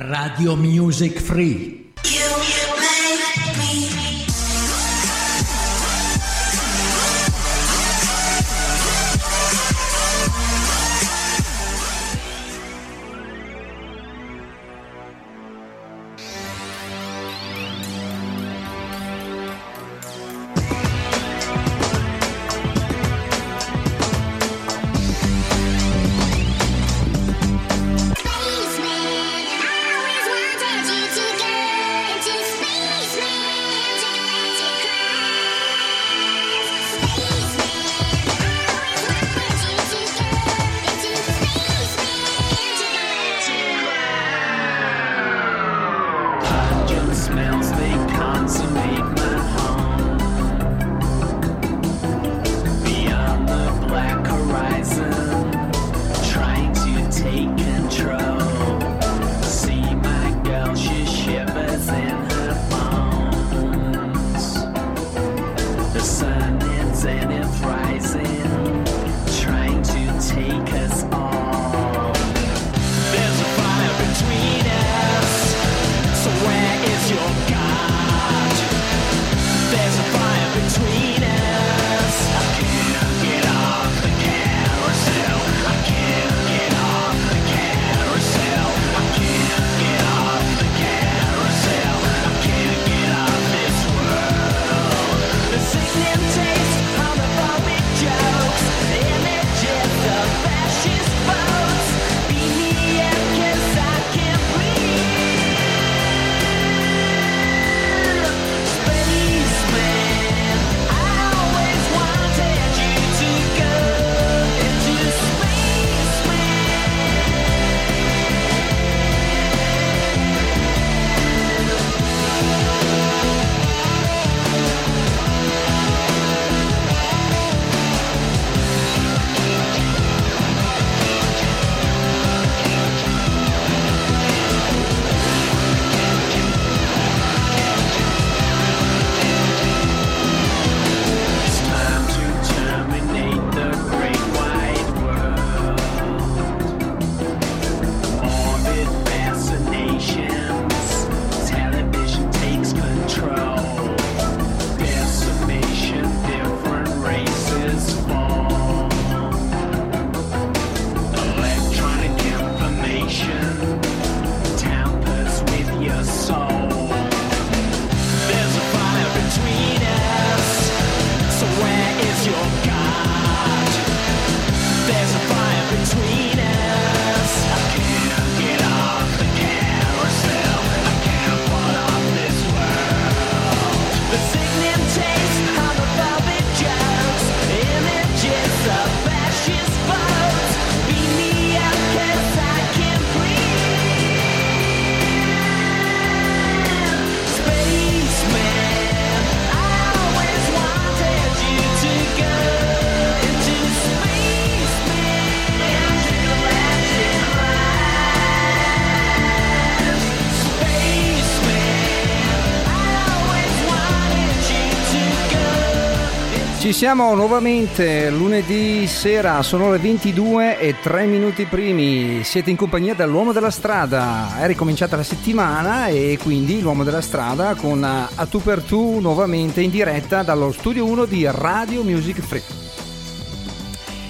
Radio Music Free. Siamo nuovamente lunedì sera, sono le 22 e 3 minuti primi. Siete in compagnia dell'uomo della strada. È ricominciata la settimana e quindi l'uomo della strada con A tu per tu nuovamente in diretta dallo studio 1 di Radio Music Free.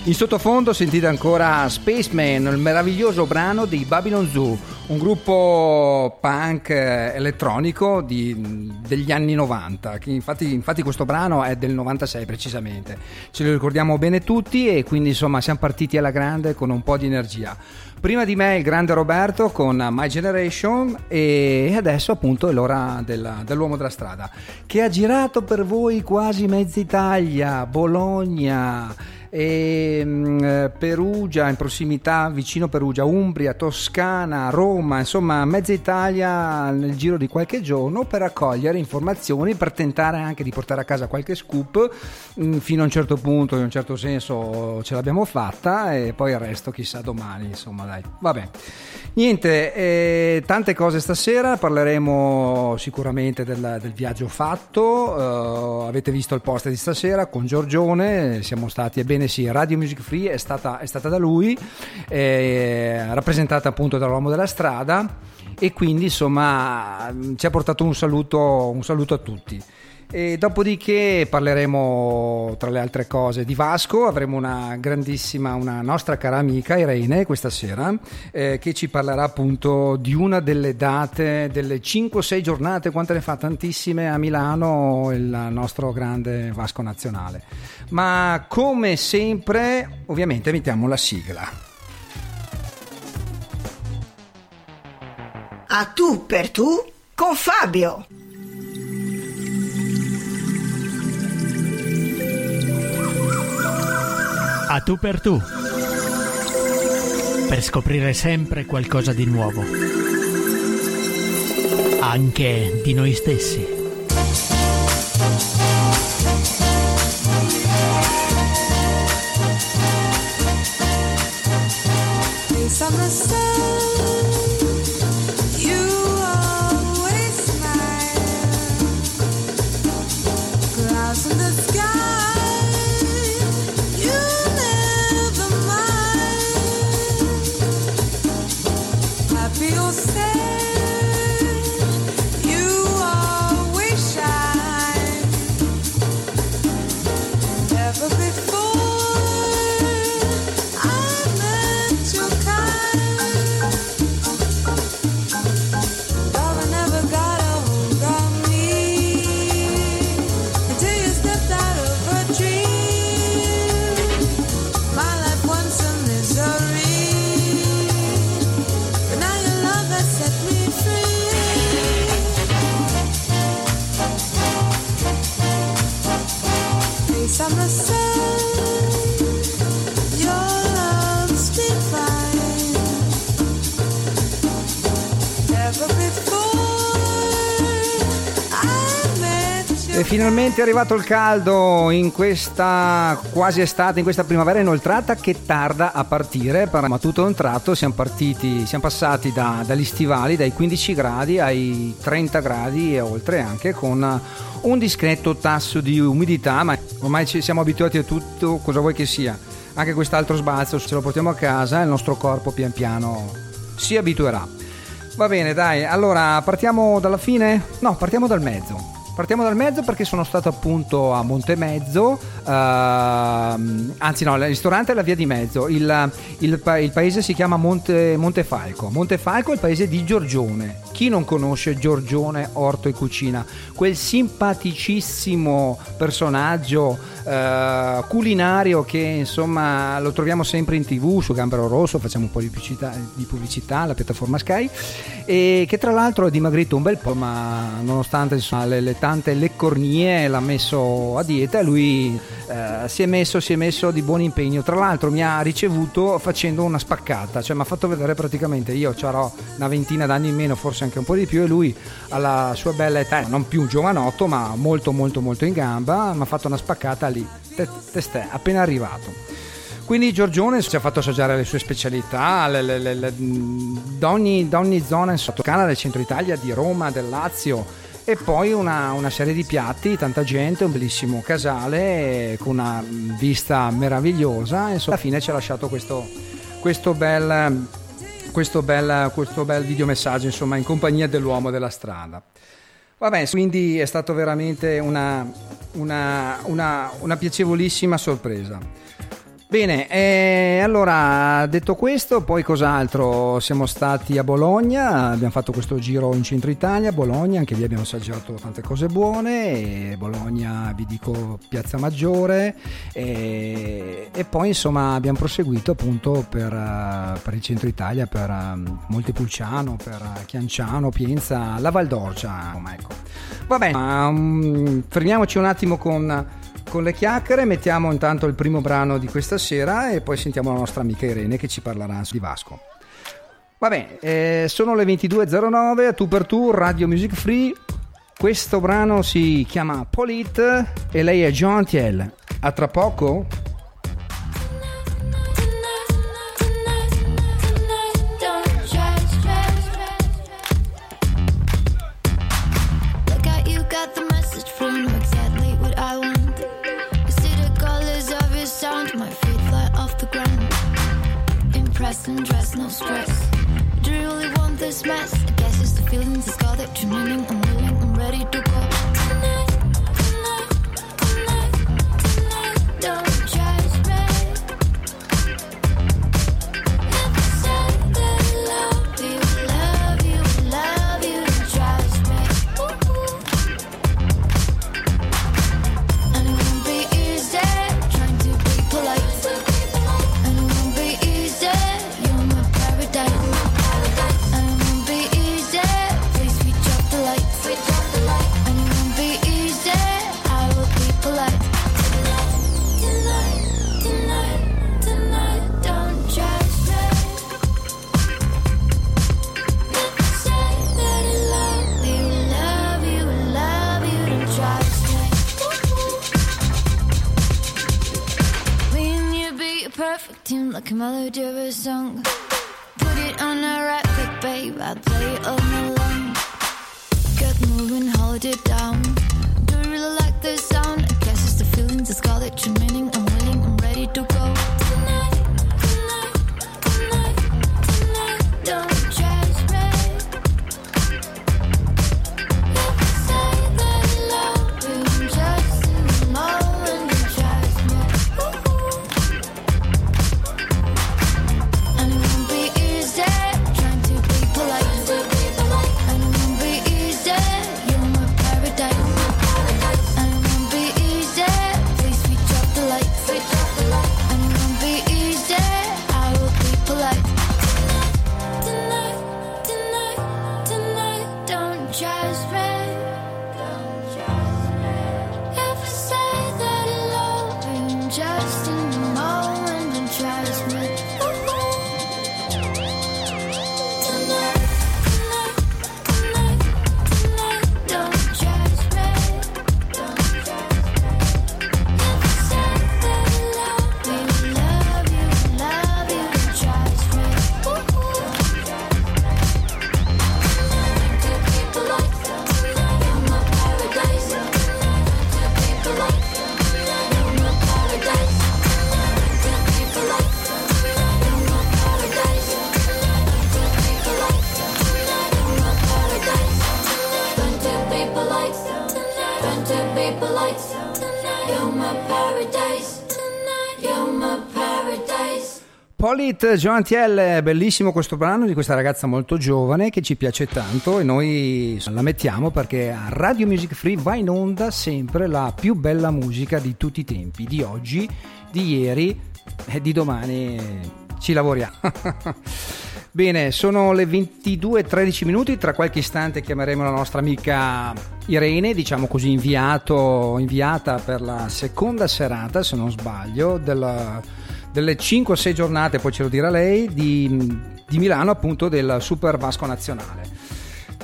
In sottofondo sentite ancora Spaceman, il meraviglioso brano di Babylon Zoo un gruppo punk elettronico di, degli anni 90, infatti, infatti, questo brano è del 96 precisamente, ce lo ricordiamo bene tutti e quindi insomma siamo partiti alla grande con un po' di energia. Prima di me il grande Roberto con My Generation e adesso appunto è l'ora della, dell'uomo della strada che ha girato per voi quasi mezza Italia, Bologna e mm, Perugia in prossimità, vicino Perugia, Umbria, Toscana, Roma, insomma mezza Italia nel giro di qualche giorno per raccogliere informazioni, per tentare anche di portare a casa qualche scoop, mm, fino a un certo punto, in un certo senso ce l'abbiamo fatta e poi il resto chissà domani, insomma dai, vabbè. Niente, eh, tante cose stasera, parleremo sicuramente del, del viaggio fatto, uh, avete visto il post di stasera con Giorgione, siamo stati, ebbene sì, Radio Music Free è stata, è stata da lui, eh, rappresentata appunto dall'uomo della strada e quindi insomma ci ha portato un saluto, un saluto a tutti. E dopodiché parleremo, tra le altre cose, di Vasco. Avremo una grandissima, una nostra cara amica Irene questa sera, eh, che ci parlerà appunto di una delle date, delle 5-6 giornate, quante ne fa? Tantissime a Milano, il nostro grande Vasco nazionale. Ma come sempre, ovviamente, mettiamo la sigla. A tu per tu con Fabio. A tu per tu. Per scoprire sempre qualcosa di nuovo. Anche di noi stessi. Summer sun, finalmente è arrivato il caldo in questa quasi estate, in questa primavera inoltrata che tarda a partire, ma tutto un tratto siamo partiti, siamo passati da- dagli stivali, dai 15 gradi ai 30 gradi e oltre anche con un discreto tasso di umidità, ma ormai ci siamo abituati a tutto, cosa vuoi che sia. Anche quest'altro sbalzo, se lo portiamo a casa, il nostro corpo pian piano si abituerà. Va bene, dai, allora partiamo dalla fine? No, partiamo dal mezzo. Partiamo dal mezzo perché sono stato appunto a Montemezzo, ehm, anzi no, il ristorante è la via di mezzo, il, il il paese si chiama Monte, Montefalco. Montefalco è il paese di Giorgione. Chi non conosce Giorgione, Orto e Cucina? Quel simpaticissimo personaggio eh, culinario che insomma lo troviamo sempre in tv su Gambero Rosso, facciamo un po' di pubblicità, di pubblicità alla piattaforma Sky e che tra l'altro è dimagrito un bel po' ma nonostante insomma, le, le tante leccornie l'ha messo a dieta e lui eh, si, è messo, si è messo di buon impegno. Tra l'altro mi ha ricevuto facendo una spaccata cioè mi ha fatto vedere praticamente io avrò una ventina d'anni in meno forse anche un po' di più e lui alla sua bella età non più giovanotto ma molto molto molto in gamba mi ha fatto una spaccata lì te, testè appena arrivato. Quindi Giorgione ci ha fatto assaggiare le sue specialità le- le- le- le- da, ogni, da ogni zona in Sottocana del centro Italia, di Roma, del Lazio e poi una, una serie di piatti, tanta gente, un bellissimo casale con una vista meravigliosa. Insomma, alla fine ci ha lasciato questo, questo bel, questo bel, questo bel videomessaggio insomma, in compagnia dell'uomo della strada. Vabbè, quindi è stato veramente una, una, una, una piacevolissima sorpresa. Bene, eh, allora detto questo, poi cos'altro? Siamo stati a Bologna, abbiamo fatto questo giro in centro Italia, Bologna, anche lì abbiamo assaggiato tante cose buone, Bologna vi dico Piazza Maggiore e, e poi insomma abbiamo proseguito appunto per, eh, per il centro Italia, per eh, Montepulciano, per eh, Chianciano, Pienza, la Val d'Orcia. Ecco. Va bene, ma, mm, fermiamoci un attimo con con le chiacchiere mettiamo intanto il primo brano di questa sera e poi sentiamo la nostra amica Irene che ci parlerà di Vasco. Va bene, eh, sono le 22.09, a tu per tu, Radio Music Free. Questo brano si chiama Polit e lei è Joan Thiel. A tra poco? And dressed, no stress. Do you really want this mess? I guess it's the scar that you're meaning. I'm willing, I'm ready to a like a melody of a song. Put it on a record, babe. I'd play it all night long. Get moving, hold it down. Do you really like the sound? I guess it's the feelings, the scar that you're meaning. I'm willing, I'm ready to go. Polit Joantiel, bellissimo questo brano di questa ragazza molto giovane che ci piace tanto e noi la mettiamo perché a Radio Music Free va in onda sempre la più bella musica di tutti i tempi, di oggi, di ieri e di domani ci lavoriamo. Bene, sono le 22.13 minuti, tra qualche istante chiameremo la nostra amica Irene, diciamo così inviato, inviata per la seconda serata, se non sbaglio, della- delle 5-6 giornate, poi ce lo dirà lei, di, di Milano appunto del Super Vasco Nazionale.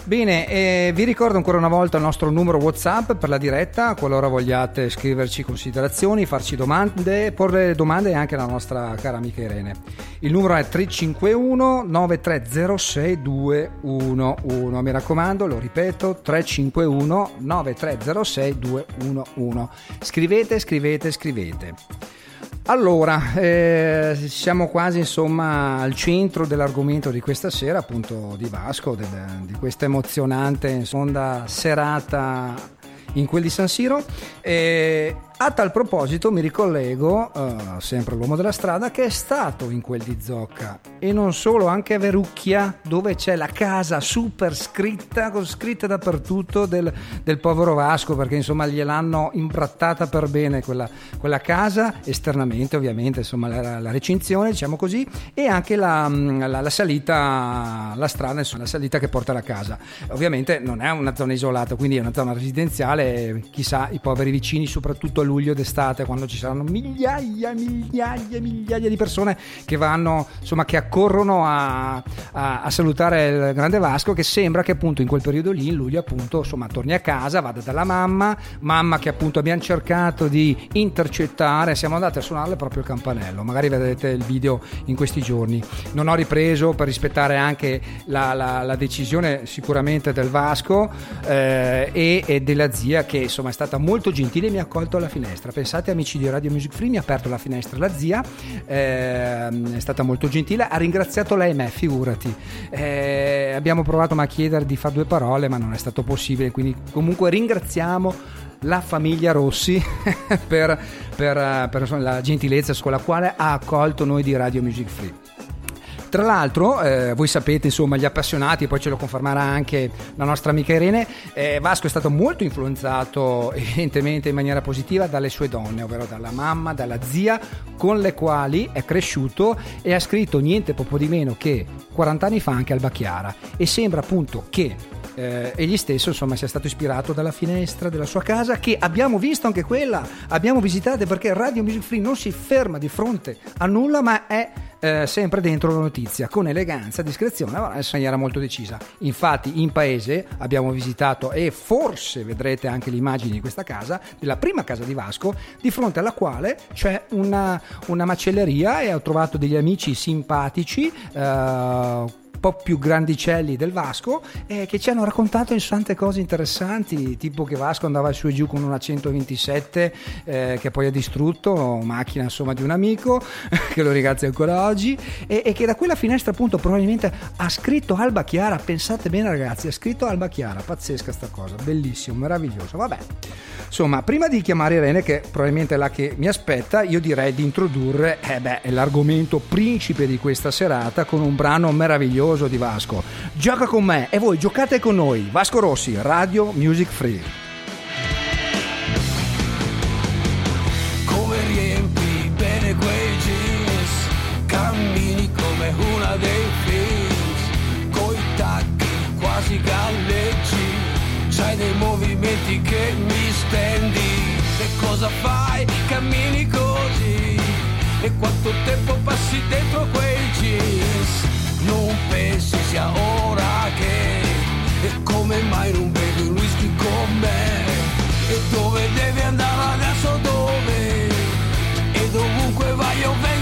Bene, eh, vi ricordo ancora una volta il nostro numero WhatsApp per la diretta, qualora vogliate scriverci considerazioni, farci domande, porre domande anche alla nostra cara amica Irene. Il numero è 351 9306 211. Mi raccomando, lo ripeto, 351 9306 211. Scrivete, scrivete, scrivete. Allora, eh, siamo quasi insomma al centro dell'argomento di questa sera, appunto di Vasco, del- di questa emozionante seconda serata in quel di San Siro. E a tal proposito mi ricollego, eh, sempre all'uomo della strada, che è stato in quel di Zocca e non solo, anche a Verucchia, dove c'è la casa super scritta, scritta dappertutto del, del povero Vasco, perché insomma gliel'hanno imbrattata per bene quella, quella casa, esternamente ovviamente, insomma la, la recinzione, diciamo così, e anche la, la- la salita, la strada, insomma la salita che porta alla casa. Ovviamente non è una zona isolata, quindi è una zona residenziale, chissà i poveri vicini, soprattutto luglio d'estate, quando ci saranno migliaia, migliaia, migliaia di persone che vanno, insomma, che accorrono a, a- a salutare il grande Vasco, che sembra che appunto in quel periodo lì, in luglio, appunto, insomma, torni a casa, vada dalla mamma, mamma che appunto abbiamo cercato di intercettare, siamo andati a suonarle proprio il campanello, magari vedrete il video in questi giorni. Non ho ripreso per rispettare anche la, la- la decisione sicuramente del Vasco eh, e, e della zia che insomma è stata molto gentile e mi ha accolto alla finestra. Pensate, amici di Radio Music Free, mi ha aperto la finestra la zia, ehm, è stata molto gentile, ha ringraziato lei me, figurati. Eh, abbiamo provato a chiedere di fare due parole, ma non è stato possibile, quindi comunque ringraziamo la famiglia Rossi per, per, eh, per, la gentilezza con la quale ha accolto noi di Radio Music Free. Tra l'altro, eh, voi sapete, insomma, gli appassionati, poi ce lo confermerà anche la nostra amica Irene, eh, Vasco è stato molto influenzato evidentemente in maniera positiva dalle sue donne, ovvero dalla mamma, dalla zia, con le quali è cresciuto e ha scritto niente poco di meno che 40 anni fa anche Alba Chiara. E sembra appunto che eh, egli stesso insomma sia stato ispirato dalla finestra della sua casa che abbiamo visto anche quella abbiamo visitato perché Radio Music Free non si ferma di fronte a nulla ma è eh, sempre dentro la notizia con eleganza, discrezione, ma in maniera molto decisa. Infatti, in paese abbiamo visitato e forse vedrete anche le immagini di questa casa, della prima casa di Vasco, di fronte alla quale c'è una, una macelleria e ho trovato degli amici simpatici. Eh, po' più grandicelli del Vasco eh, che ci hanno raccontato tante cose interessanti tipo che Vasco andava su e giù con una 127 eh, che poi ha distrutto macchina insomma di un amico che lo ringrazio ancora oggi e, e, che da quella finestra appunto probabilmente ha scritto Alba Chiara pensate bene ragazzi ha scritto Alba Chiara pazzesca sta cosa bellissimo meraviglioso vabbè insomma prima di chiamare Irene che probabilmente è la che mi aspetta io direi di introdurre eh beh, l'argomento principe di questa serata con un brano meraviglioso di Vasco. Gioca con me e voi giocate con noi. Vasco Rossi, Radio Music Free. Cammini come una dei films, coi tacchi quasi galleggi, c'hai dei movimenti che mi stendi. E cosa fai? Cammini così. E quanto tempo passi dentro quei jeans? non pensi sia ora che e come mai non bevi un whisky con me e dove devi andare adesso dove e dovunque vai io vengo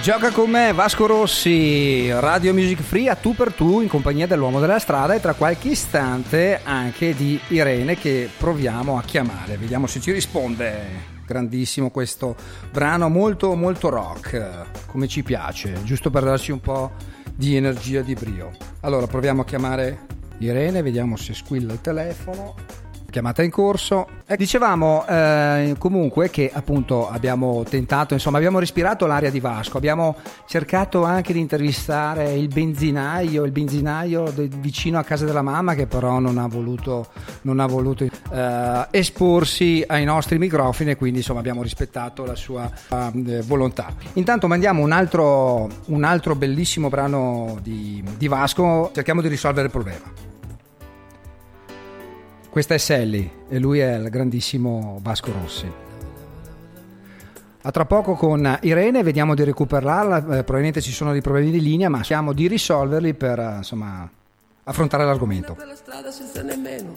Gioca con me Vasco Rossi, Radio Music Free a tu per tu in compagnia dell'uomo della strada e tra qualche istante anche di Irene che proviamo a chiamare, vediamo se ci risponde. Grandissimo questo brano, molto molto rock, come ci piace, giusto per darci un po' di energia, di brio. Allora proviamo a chiamare Irene, vediamo se squilla il telefono. Chiamata in corso. E dicevamo eh, comunque che appunto abbiamo tentato, insomma, abbiamo respirato l'aria di Vasco, abbiamo cercato anche di intervistare il benzinaio, il benzinaio de- vicino a casa della mamma che però non ha voluto, non ha voluto eh, esporsi ai nostri microfoni e quindi insomma abbiamo rispettato la sua eh, volontà. Intanto mandiamo un altro, un altro bellissimo brano di, di Vasco, cerchiamo di risolvere il problema. Questa è Sally e lui è il grandissimo Vasco Rossi. A tra poco con Irene, vediamo di recuperarla, eh, probabilmente ci sono dei problemi di linea, ma cerchiamo di risolverli per eh, insomma, affrontare l'argomento. per la strada senza nemmeno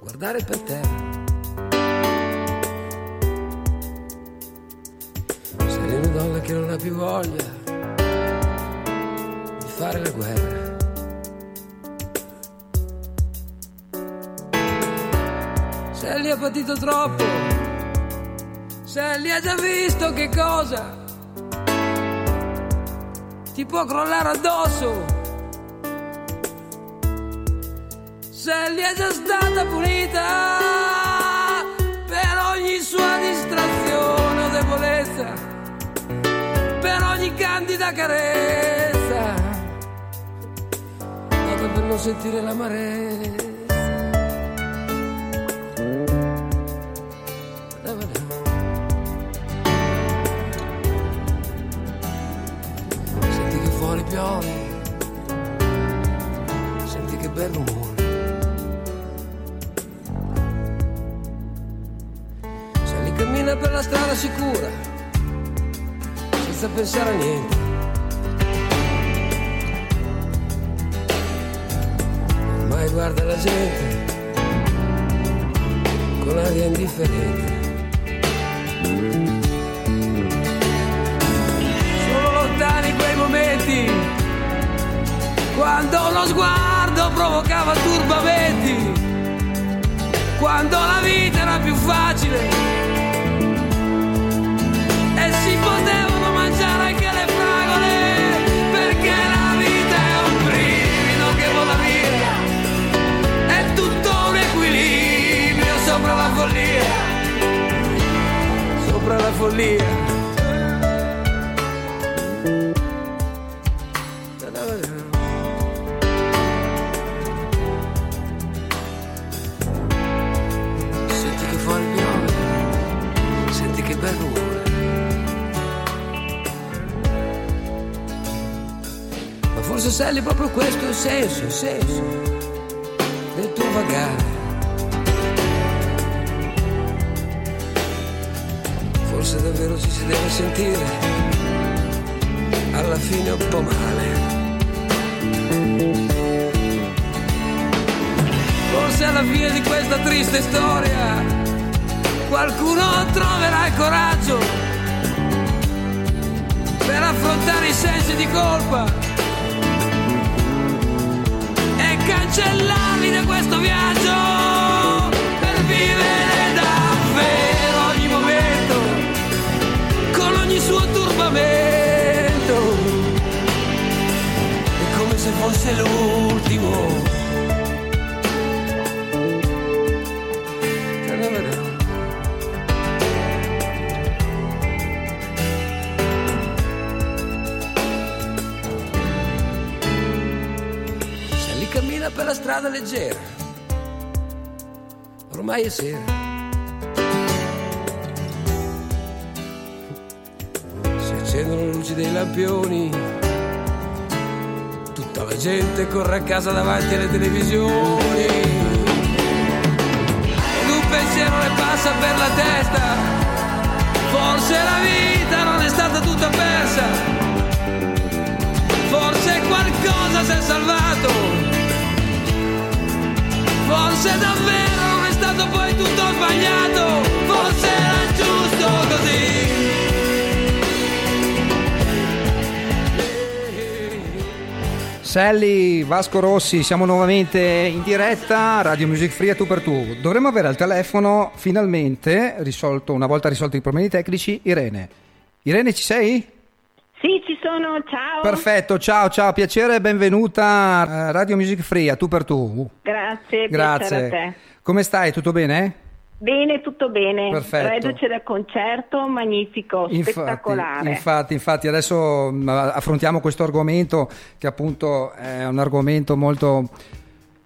guardare per terra. Sei una donna che non ha più voglia di fare la guerra. Sally ha patito troppo, Sally ha già visto che cosa ti può crollare addosso. Sally è già stata punita per ogni sua distrazione o debolezza, per ogni candida carezza, dato per non sentire l'amarezza. Piove, senti che bel rumore. Sally cammina per la strada sicura, senza pensare a niente. Ormai guarda la gente con aria indifferente. Lontani quei momenti. Quando uno sguardo provocava turbamenti. Quando la vita era più facile. E si potevano mangiare anche le fragole perché la vita è un brivido che vola via. È tutto un equilibrio sopra la follia. Sopra la follia forse Sally proprio questo il senso, il senso del tuo vagare. Forse davvero ci si deve sentire alla fine un po' male. Forse alla fine di questa triste storia qualcuno troverà il coraggio per affrontare i sensi di colpa cancellarli da questo viaggio per vivere davvero ogni momento con ogni suo turbamento. È come se fosse l'ultimo la strada leggera. Ormai è sera. Si accendono le luci dei lampioni. Tutta la gente corre a casa davanti alle televisioni. Ed un pensiero le passa per la testa. Forse la vita non è stata tutta persa. Forse qualcosa si è salvato. Forse davvero non è stato poi tutto sbagliato, forse era giusto così. Sally, Vasco Rossi, siamo nuovamente in diretta, Radio Music Free a tu per tu. Dovremmo avere al telefono finalmente, risolto, una volta risolti i problemi tecnici, Irene. Irene, ci sei? Sì, ci sono, ciao. Perfetto, ciao ciao, piacere, benvenuta a Radio Music Free a tu per tu. Grazie, piacere a Grazie. te. Come stai? Tutto bene? Bene, tutto bene. Perfetto. Reduce dal concerto, magnifico, spettacolare. Infatti, infatti, adesso mh, affrontiamo questo argomento che appunto è un argomento molto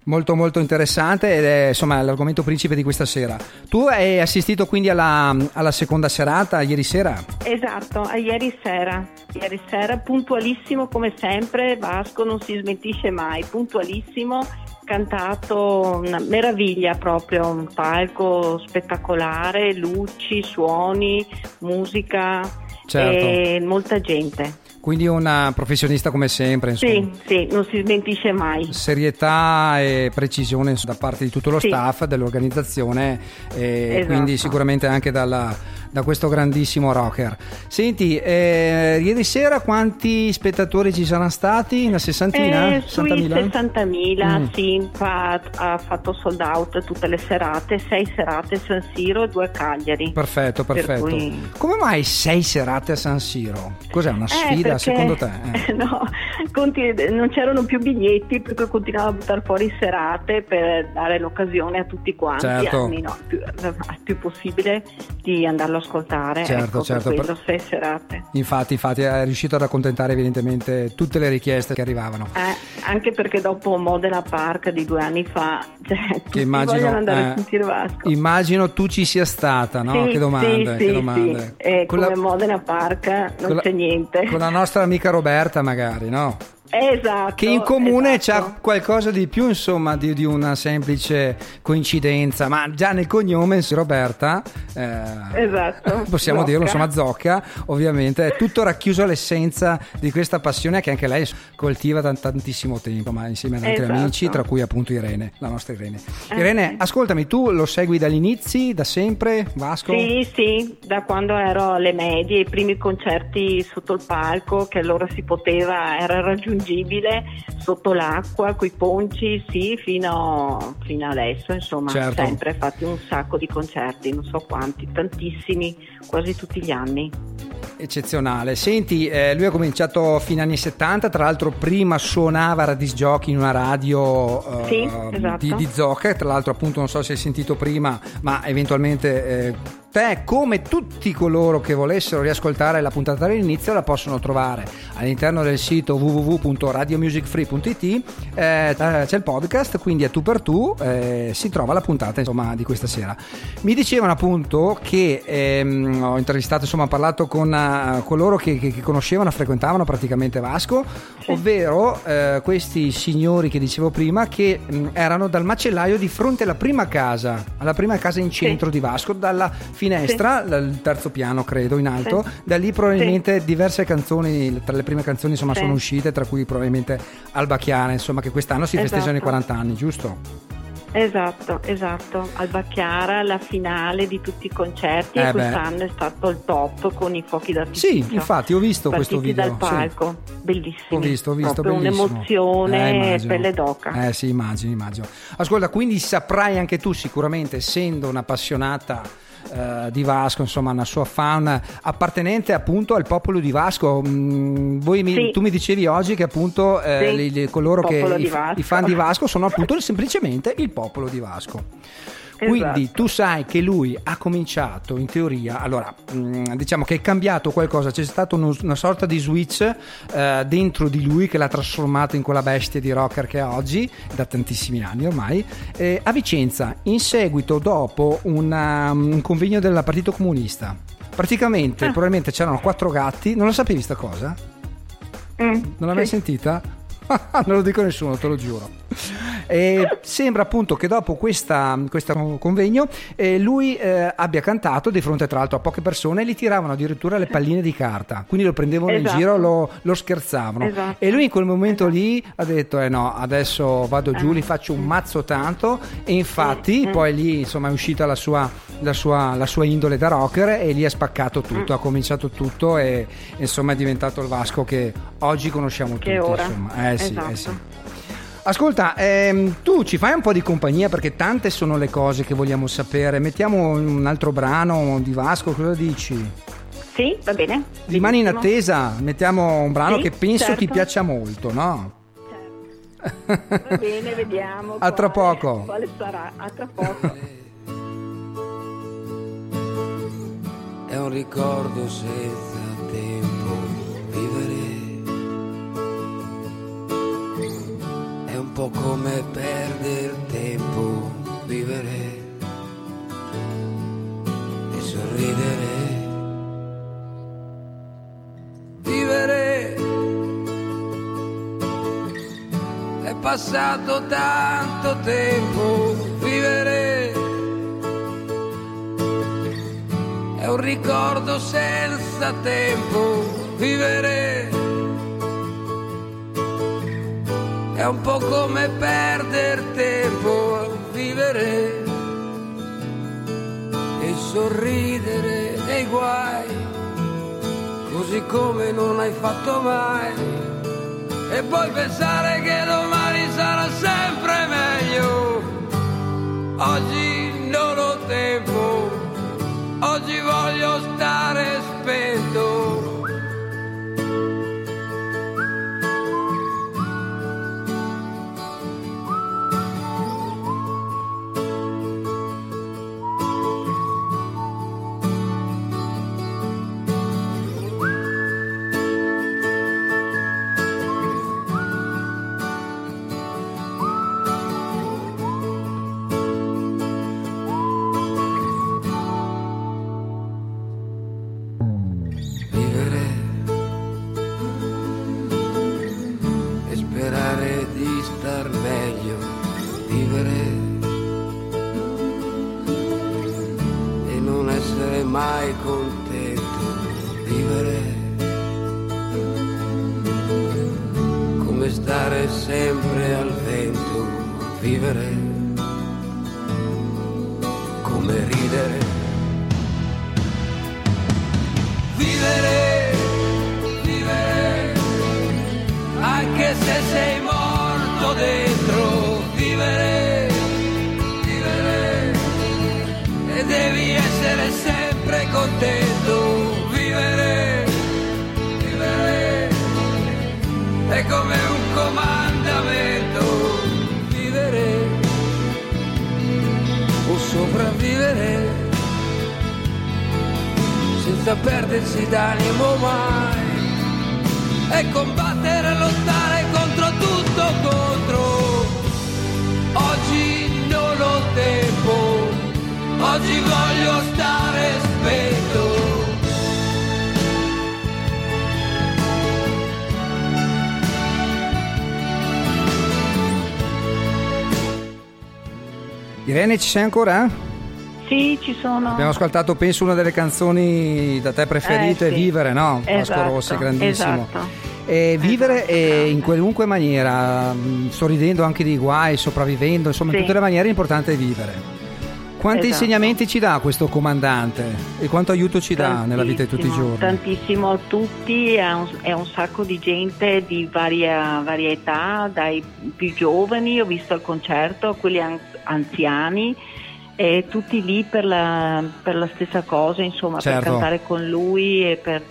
molto molto interessante ed è insomma l'argomento principe di questa sera. Tu hai assistito quindi alla, alla seconda serata ieri sera? Esatto, a ieri sera. Ieri sera, puntualissimo come sempre, Vasco non si smentisce mai, puntualissimo, cantato una meraviglia proprio, un palco spettacolare, luci, suoni, musica Certo. e molta gente. Quindi una professionista come sempre, insomma. Sì, sì, non si smentisce mai. serietà e precisione da parte di tutto lo Sì. staff dell'organizzazione e Esatto. quindi sicuramente anche dalla- da questo grandissimo rocker. Senti, eh, ieri sera quanti spettatori ci saranno stati? Una sessantina? Eh, sui 60.000? 60.000, Mm. sì, fa- ha fatto sold out tutte le serate, sei serate San Siro e due a Cagliari. Perfetto, Per perfetto. cui- Come mai sei serate a San Siro? Cos'è una Eh, sfida perché- secondo te? Eh. no, conti- non c'erano più biglietti, per cui continuavo a buttare fuori serate per dare l'occasione a tutti quanti, Certo. almeno il più, più possibile, di andarlo a ascoltare. Certo, ecco, certo, Per sei serate. Infatti, infatti, è riuscito ad accontentare evidentemente tutte le richieste che arrivavano. Eh, anche perché dopo Modena Park di due anni fa, cioè, Che immagino, andare eh, a sentire Vasco. immagino tu ci sia stata, no? Sì, che domande, sì, che sì, domande. sì. Eh, Con come la- Modena Park non la- c'è niente. Con la nostra amica Roberta, magari, no? Esatto. Che in comune esatto. c'ha qualcosa di più, insomma, di, di una semplice coincidenza, ma già nel cognome, Roberta, eh, Esatto, possiamo Zocca. dirlo, insomma, Zocca, ovviamente, è tutto racchiuso all'essenza di questa passione che anche lei coltiva da tantissimo tempo, ma insieme ad altri Esatto. amici, tra cui appunto Irene, la nostra Irene. Eh, Irene, sì. ascoltami, tu lo segui dagli inizi, da sempre, Vasco? Sì, sì, da quando ero alle medie, i primi concerti sotto il palco, che allora si poteva, era raggiungibile, sotto l'acqua, coi ponci, sì, fino, fino adesso, insomma, Certo. sempre fatti un sacco di concerti, non so quanti, tantissimi, quasi tutti gli anni. Eccezionale. Senti, eh, lui ha cominciato a fine anni 70, tra l'altro prima suonava a disc jockey in una radio eh, Sì, esatto. di, di Zocca, tra l'altro appunto non so se hai sentito prima, ma eventualmente eh, te come tutti coloro che volessero riascoltare la puntata dall'inizio la possono trovare all'interno del sito www.radiomusicfree.it eh, c'è il podcast, quindi a tu per tu eh, si trova la puntata insomma, di questa sera. Mi dicevano appunto che ehm, ho intervistato, insomma, ho parlato con eh, coloro che, che- che conoscevano, frequentavano praticamente Vasco, ovvero eh, questi signori che dicevo prima che mh, erano dal macellaio di fronte alla prima casa, alla prima casa in centro di Vasco, dalla finestra, dal terzo piano credo in alto, Sì. da lì probabilmente diverse canzoni, tra le prime canzoni insomma Sì. sono uscite, tra cui probabilmente Alba Chiara, insomma che quest'anno si festeggiano i Esatto. 40 anni, giusto? Esatto, esatto. Alba Chiara, la finale di tutti i concerti Eh quest'anno è stato il top con i fuochi d'artificio. Sì, infatti ho visto questo video. dal sì. palco, bellissimo. Ho visto, ho visto, Proprio bellissimo. un'emozione Eh, pelle d'oca. Eh sì, immagino, immagino. Ascolta, quindi saprai anche tu sicuramente, essendo un'appassionata eh, di Vasco, insomma, una sua fan appartenente appunto al popolo di Vasco. Mm, mi- Sì. tu mi dicevi oggi che appunto eh, Sì, li- li- coloro che i, i fan di Vasco sono appunto semplicemente il popolo di Vasco. Quindi Esatto. tu sai che lui ha cominciato in teoria, allora mh, diciamo che è cambiato qualcosa, c'è stata uno- una sorta di switch eh, dentro di lui che l'ha trasformato in quella bestia di rocker che è oggi, da tantissimi anni ormai, eh, a Vicenza, in seguito dopo una- un convegno del Partito Comunista. Praticamente, Ah. probabilmente c'erano quattro gatti, non lo sapevi sta cosa? Mm, Non l'hai mai sì. sentita? non lo dico a nessuno, te lo giuro. E sembra appunto che dopo questa, questo convegno eh, lui eh, abbia cantato di fronte tra l'altro a poche persone e gli tiravano addirittura le palline di carta, quindi lo prendevano in Esatto. giro, lo, lo scherzavano. Esatto. E lui in quel momento lì ha detto eh no, adesso vado giù, Eh. li faccio un mazzo tanto e infatti mm. poi lì insomma è uscita la sua, la sua- la sua indole da rocker e lì ha spaccato tutto, Mm. ha cominciato tutto e insomma è diventato il Vasco che oggi conosciamo Che tutti. ora. Insomma. Eh sì, Esatto. eh sì. Ascolta, ehm, tu ci fai un po' di compagnia perché tante sono le cose che vogliamo sapere. Mettiamo un altro brano di Vasco, cosa dici? Sì, va bene. Rimani in attesa, mettiamo un brano Sì, che penso certo. ti piaccia molto, no? Va bene, vediamo. A tra quale- poco. Quale sarà? A tra poco. È un ricordo senza tempo vivere. Po' come perdere tempo vivere e sorridere. Vivere è passato tanto tempo vivere. È un ricordo senza tempo vivere. È un po' come perdere tempo a vivere e sorridere dei guai, così come non hai fatto mai. E poi pensare che domani sarà sempre meglio. Oggi non ho tempo, oggi voglio stare spento. D'animo mai e combattere e lottare contro tutto contro oggi non ho tempo oggi voglio stare spento Irene, ci sei ancora? Sì, ci sono. Abbiamo ascoltato, penso, una delle canzoni da te preferite, Eh, sì. Vivere, no? Vasco Esatto, Rossi, grandissimo. esatto. E vivere Esatto, eh, in qualunque maniera, mh, sorridendo anche di guai, sopravvivendo, insomma, in Sì. tutte le maniere è importante vivere. Quanti Esatto. insegnamenti ci dà questo comandante e quanto aiuto ci dà nella vita di tutti i Tantissimo, giorni? Tantissimo a tutti, è un, è un sacco di gente di varia, varia età, dai più giovani, ho visto al concerto, a quelli an- anziani, e tutti lì per la, per la stessa cosa, insomma, Certo. per cantare con lui e per-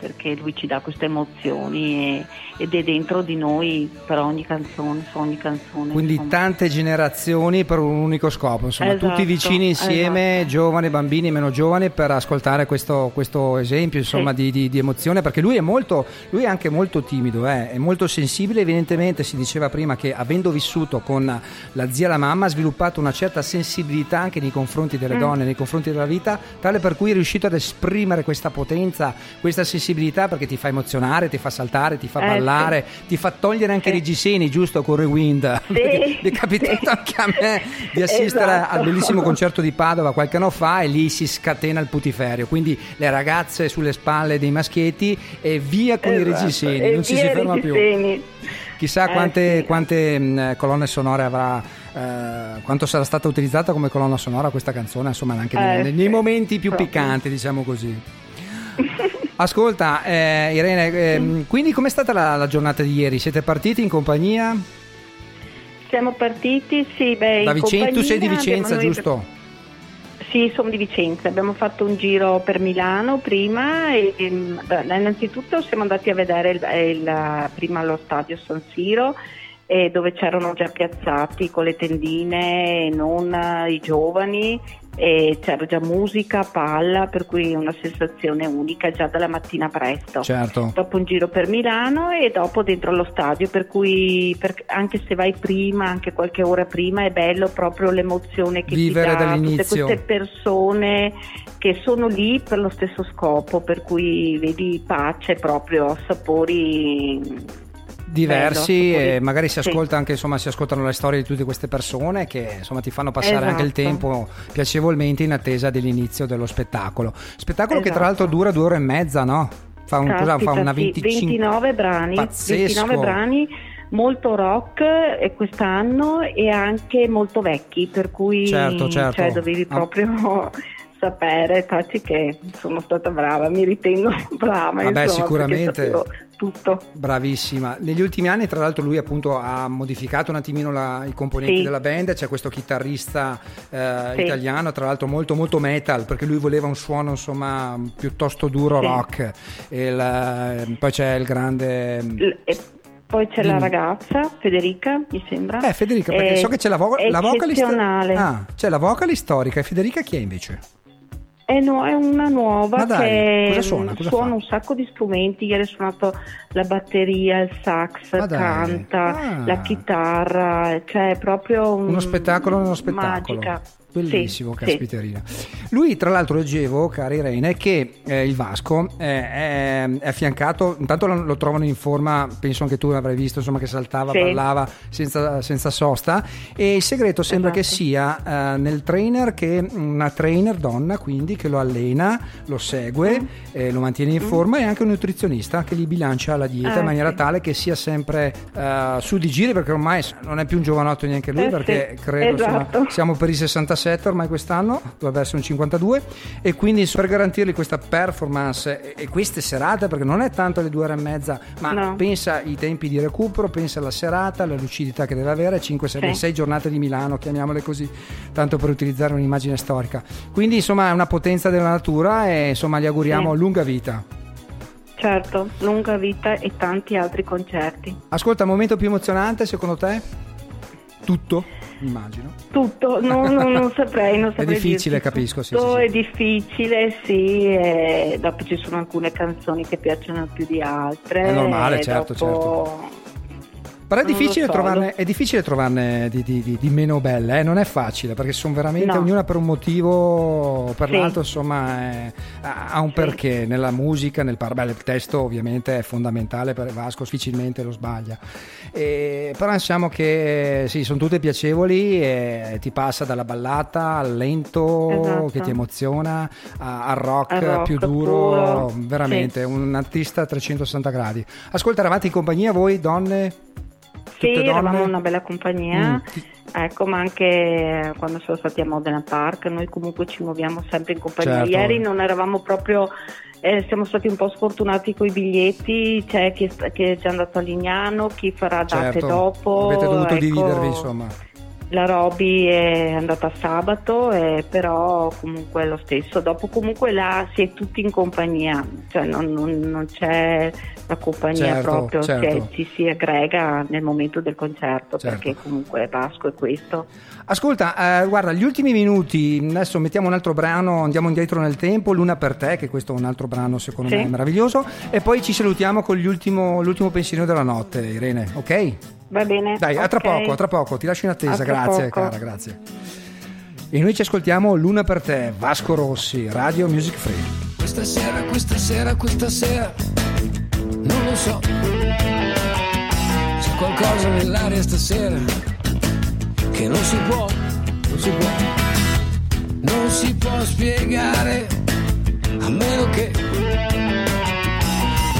perché lui ci dà queste emozioni e- ed è dentro di noi per ogni canzone, su ogni canzone. Quindi insomma. tante generazioni per un unico scopo, insomma, Esatto, tutti vicini insieme, esatto. giovani, bambini, meno giovani, per ascoltare questo, questo esempio insomma, Sì. di, di- di emozione, perché lui è, molto, lui è anche molto timido, eh, è molto sensibile, evidentemente si diceva prima che avendo vissuto con la zia e la mamma ha sviluppato una certa sensibilità anche nei confronti delle Mm. donne, nei confronti della vita, tale per cui è riuscito ad esprimere questa potenza, questa sensibilità sensibilità perché ti fa emozionare, ti fa saltare, ti fa Eh, ballare, ti fa togliere anche i Sì. reggiseni, giusto, con Rewind? Perché mi è capitato sì. anche a me di assistere Esatto. al bellissimo concerto di Padova qualche anno fa e lì si scatena il putiferio. Quindi le ragazze sulle spalle dei maschietti e via con i Esatto, reggiseni, e non ci si i ferma più. Chissà Eh, quante, sì. quante, mh, colonne sonore avrà, eh, quanto sarà stata utilizzata come colonna sonora questa canzone, insomma, anche nei, Eh, nei sì, momenti più proprio. piccanti, diciamo così. Ascolta, eh, Irene, ehm, quindi com'è stata la, la giornata di ieri? Siete partiti in compagnia? Siamo partiti, sì, beh, Da Vicenza, tu sei di Vicenza, giusto? Sì, sono di Vicenza. Abbiamo fatto un giro per Milano prima e, e, beh, innanzitutto siamo andati a vedere il- il- prima lo stadio San Siro eh, dove c'erano già piazzati con le tendine e non eh, i giovani e c'era già musica, palla, per cui una sensazione unica già dalla mattina presto. Certo. Dopo un giro per Milano e dopo dentro allo stadio, per cui per- anche se vai prima, anche qualche ora prima, è bello proprio l'emozione che Vivere ti dà dall'inizio. tutte queste persone che sono lì per lo stesso scopo, per cui vedi pace proprio, sapori diversi Bello, e magari si sì. ascolta anche insomma si ascoltano le storie di tutte queste persone che insomma ti fanno passare anche il Esatto. tempo piacevolmente in attesa dell'inizio dello spettacolo spettacolo che tra Esatto. l'altro dura due ore e mezza no? fa, un, cosa, fa Caspita, una sì, 25 29 brani, Pazzesco. 29 brani molto rock eh, quest'anno e anche molto vecchi, per cui Certo, certo. cioè, dovevi Ah. Sapere, taci che sono stata brava, mi ritengo brava. Vabbè, insomma, sicuramente. tutto. Bravissima. Negli ultimi anni, tra l'altro, lui appunto ha modificato un attimino la- i componenti Sì. della band. C'è questo chitarrista eh, Sì. italiano, tra l'altro molto molto metal, perché lui voleva un suono insomma piuttosto duro Sì. rock. Il- poi c'è il grande L- e poi c'è Dimmi. la ragazza, Federica, mi sembra. Eh, Federica, perché È so che c'è la, vo- la vocalist. Ah, c'è la vocalist storica. E Federica chi è invece? Eh no, è una nuova dai, che cosa suona? Cosa suona un sacco di strumenti. Ieri ha suonato la batteria, il sax, Ma canta, Ah. la chitarra, cioè è proprio un- Uno spettacolo nello spettacolo. Magica. Bellissimo, Sì, caspiterina. Lui, tra l'altro, leggevo, cara Irene, che eh, il Vasco eh, è, è affiancato. Intanto lo, lo trovano in forma, penso anche tu l'avrai visto, insomma, che saltava, Sì. ballava senza, senza sosta. E il segreto sembra che Esatto. sia eh, nel trainer, che una trainer donna, quindi che lo allena, lo segue, Mm. eh, lo mantiene in forma e anche un nutrizionista che gli bilancia la dieta Ah, in maniera sì. tale che sia sempre eh, su di giri, perché ormai non è più un giovanotto neanche lui, Eh, perché sì, credo insomma, esatto. siamo per i 67 ormai quest'anno, dovrebbe essere un 52 e quindi per garantirgli questa performance e, e queste serate, perché non è tanto le due ore e mezza, ma No. pensa ai tempi di recupero, pensa alla serata, alla lucidità che deve avere, 5, 6, Sì. giornate di Milano, chiamiamole così, tanto per utilizzare un'immagine storica. Quindi insomma è una potenza della natura e insomma gli auguriamo Sì. lunga vita. Certo, lunga vita e tanti altri concerti. Ascolta, momento più emozionante secondo te? Tutto? Immagino. Tutto, no, no, non saprei, non È saprei difficile, dirti. capisco, sì, Tutto sì, sì. è difficile, sì, e dopo ci sono alcune canzoni che piacciono più di altre. È normale, certo, dopo- Però è difficile, so, trovarne, è difficile trovarne di, di- di- meno belle, eh? non è facile perché sono veramente No. ognuna per un motivo o per Sì. l'altro, insomma, è- ha un perché nella musica, nel par- beh, il testo ovviamente è fondamentale per Vasco, difficilmente lo sbaglia. E- però diciamo che sì, sono tutte piacevoli e ti passa dalla ballata al lento Esatto. che ti emoziona a- al rock, Al rock più duro, puro. veramente un artista a 360 gradi. Ascolta, eravate in compagnia voi donne? Sì, eravamo una bella compagnia. Mm, Ecco, ma anche quando siamo stati a Modena Park, noi comunque ci muoviamo sempre in compagnia. Certo. Ieri non eravamo proprio, eh, siamo stati un po' sfortunati con i biglietti, c'è chi, è sta- chi è già andato a Lignano, chi farà date Certo, dopo. avete dovuto ecco. dividervi insomma. La Roby è andata sabato, eh, però comunque è lo stesso. Dopo comunque là si è tutti in compagnia, cioè non, non- non c'è la compagnia Certo, proprio, certo. ci si aggrega nel momento del concerto Certo. perché comunque Vasco è questo. Ascolta, eh, guarda, gli ultimi minuti, adesso mettiamo un altro brano, andiamo indietro nel tempo, Luna per te, che questo è un altro brano secondo Sì. me meraviglioso, e poi ci salutiamo con gli ultimo- l'ultimo pensiero della notte, Irene, ok? Va bene? Dai, a tra poco, a tra poco, ti lascio in attesa, grazie poco. cara, grazie. E noi ci ascoltiamo Luna per te, Vasco Rossi, Radio Music Free. Questa sera, questa sera, questa sera, non lo so. C'è qualcosa nell'aria stasera che non si può, non si può, non si può spiegare a meno che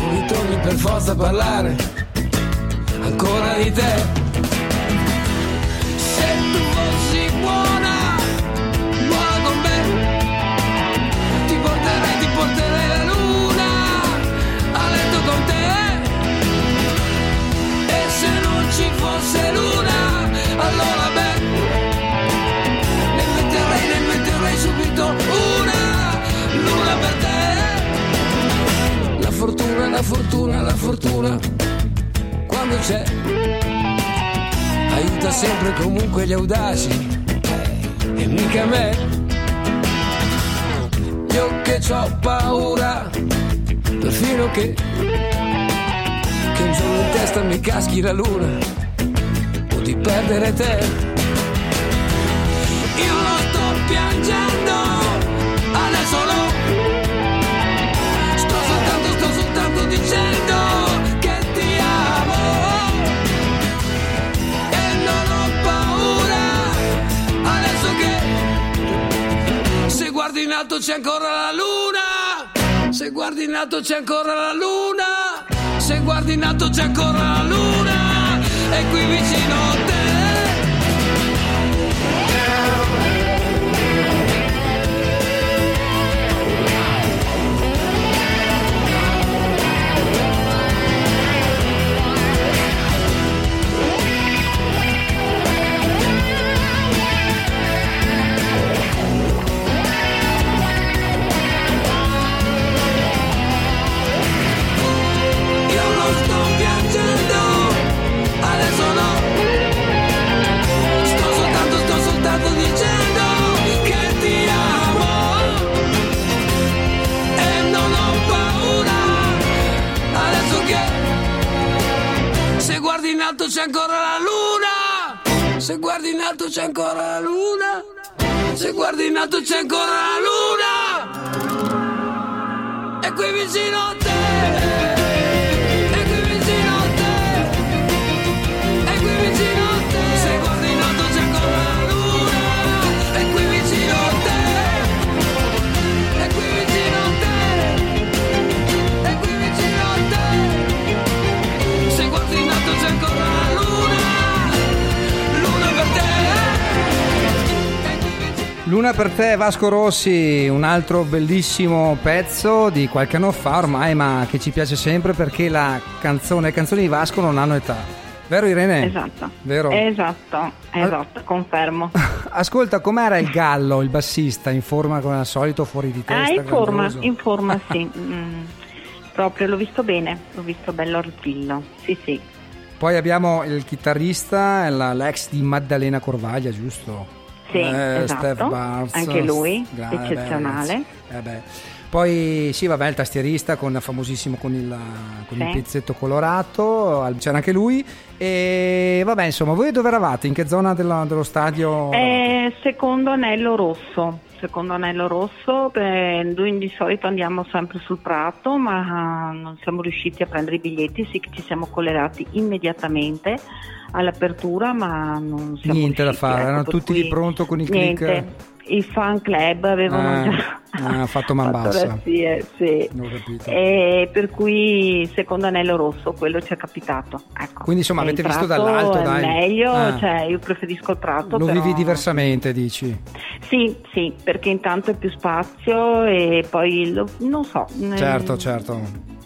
non ritorni per forza a parlare ancora di te. Se tu fossi la fortuna, la fortuna, quando c'è, aiuta sempre comunque gli audaci, e mica me. Io che ho paura, perfino che, che un giorno in testa mi caschi la luna, o di perdere te. Io non sto piangendo, alto c'è ancora la luna. Se guardi in alto c'è ancora la luna. Se guardi in alto c'è ancora la luna. E qui vicino alto c'è ancora la luna. Se guardi in alto c'è ancora la luna. Se guardi in alto c'è ancora la luna. E qui vicino a te. Luna per te Vasco Rossi, un altro bellissimo pezzo di qualche anno fa ormai, ma che ci piace sempre perché la canzone, le canzoni di Vasco non hanno età. Vero Irene? Esatto. Vero? Esatto, esatto, confermo. Ascolta, com'era il gallo, il bassista, in forma come al solito, fuori di testa? Ah, in forma, in forma sì. Mm, proprio l'ho visto bene, l'ho visto bello artillo. Sì, sì. Poi abbiamo il chitarrista, l'ex di Maddalena Corvaglia, giusto? Sì, esatto. Steph Barnes, Anche lui, gra- eh beh, eccezionale. eh beh. Poi sì, vabbè, il tastierista con famosissimo con il, con il Sì. pezzetto colorato, c'era anche lui. E vabbè, insomma, voi dove eravate? In che zona della- dello stadio? Eh, secondo anello rosso. Secondo anello rosso, beh, noi di solito andiamo sempre sul prato, ma non siamo riusciti a prendere i biglietti, sì che ci siamo collegati immediatamente all'apertura, ma non siamo Niente da fare, ecco, erano tutti lì pronto con il niente. click. I fan club avevano Eh, già ah, fatto man bassa. sì. E per cui secondo anello rosso quello ci è capitato. Ecco. Quindi, insomma, avete visto dall'alto, dai. meglio, Ah. cioè io preferisco il prato. Lo però- vivi diversamente, dici? Sì, sì, perché intanto è più spazio e poi lo- non so. Certo, mm, certo.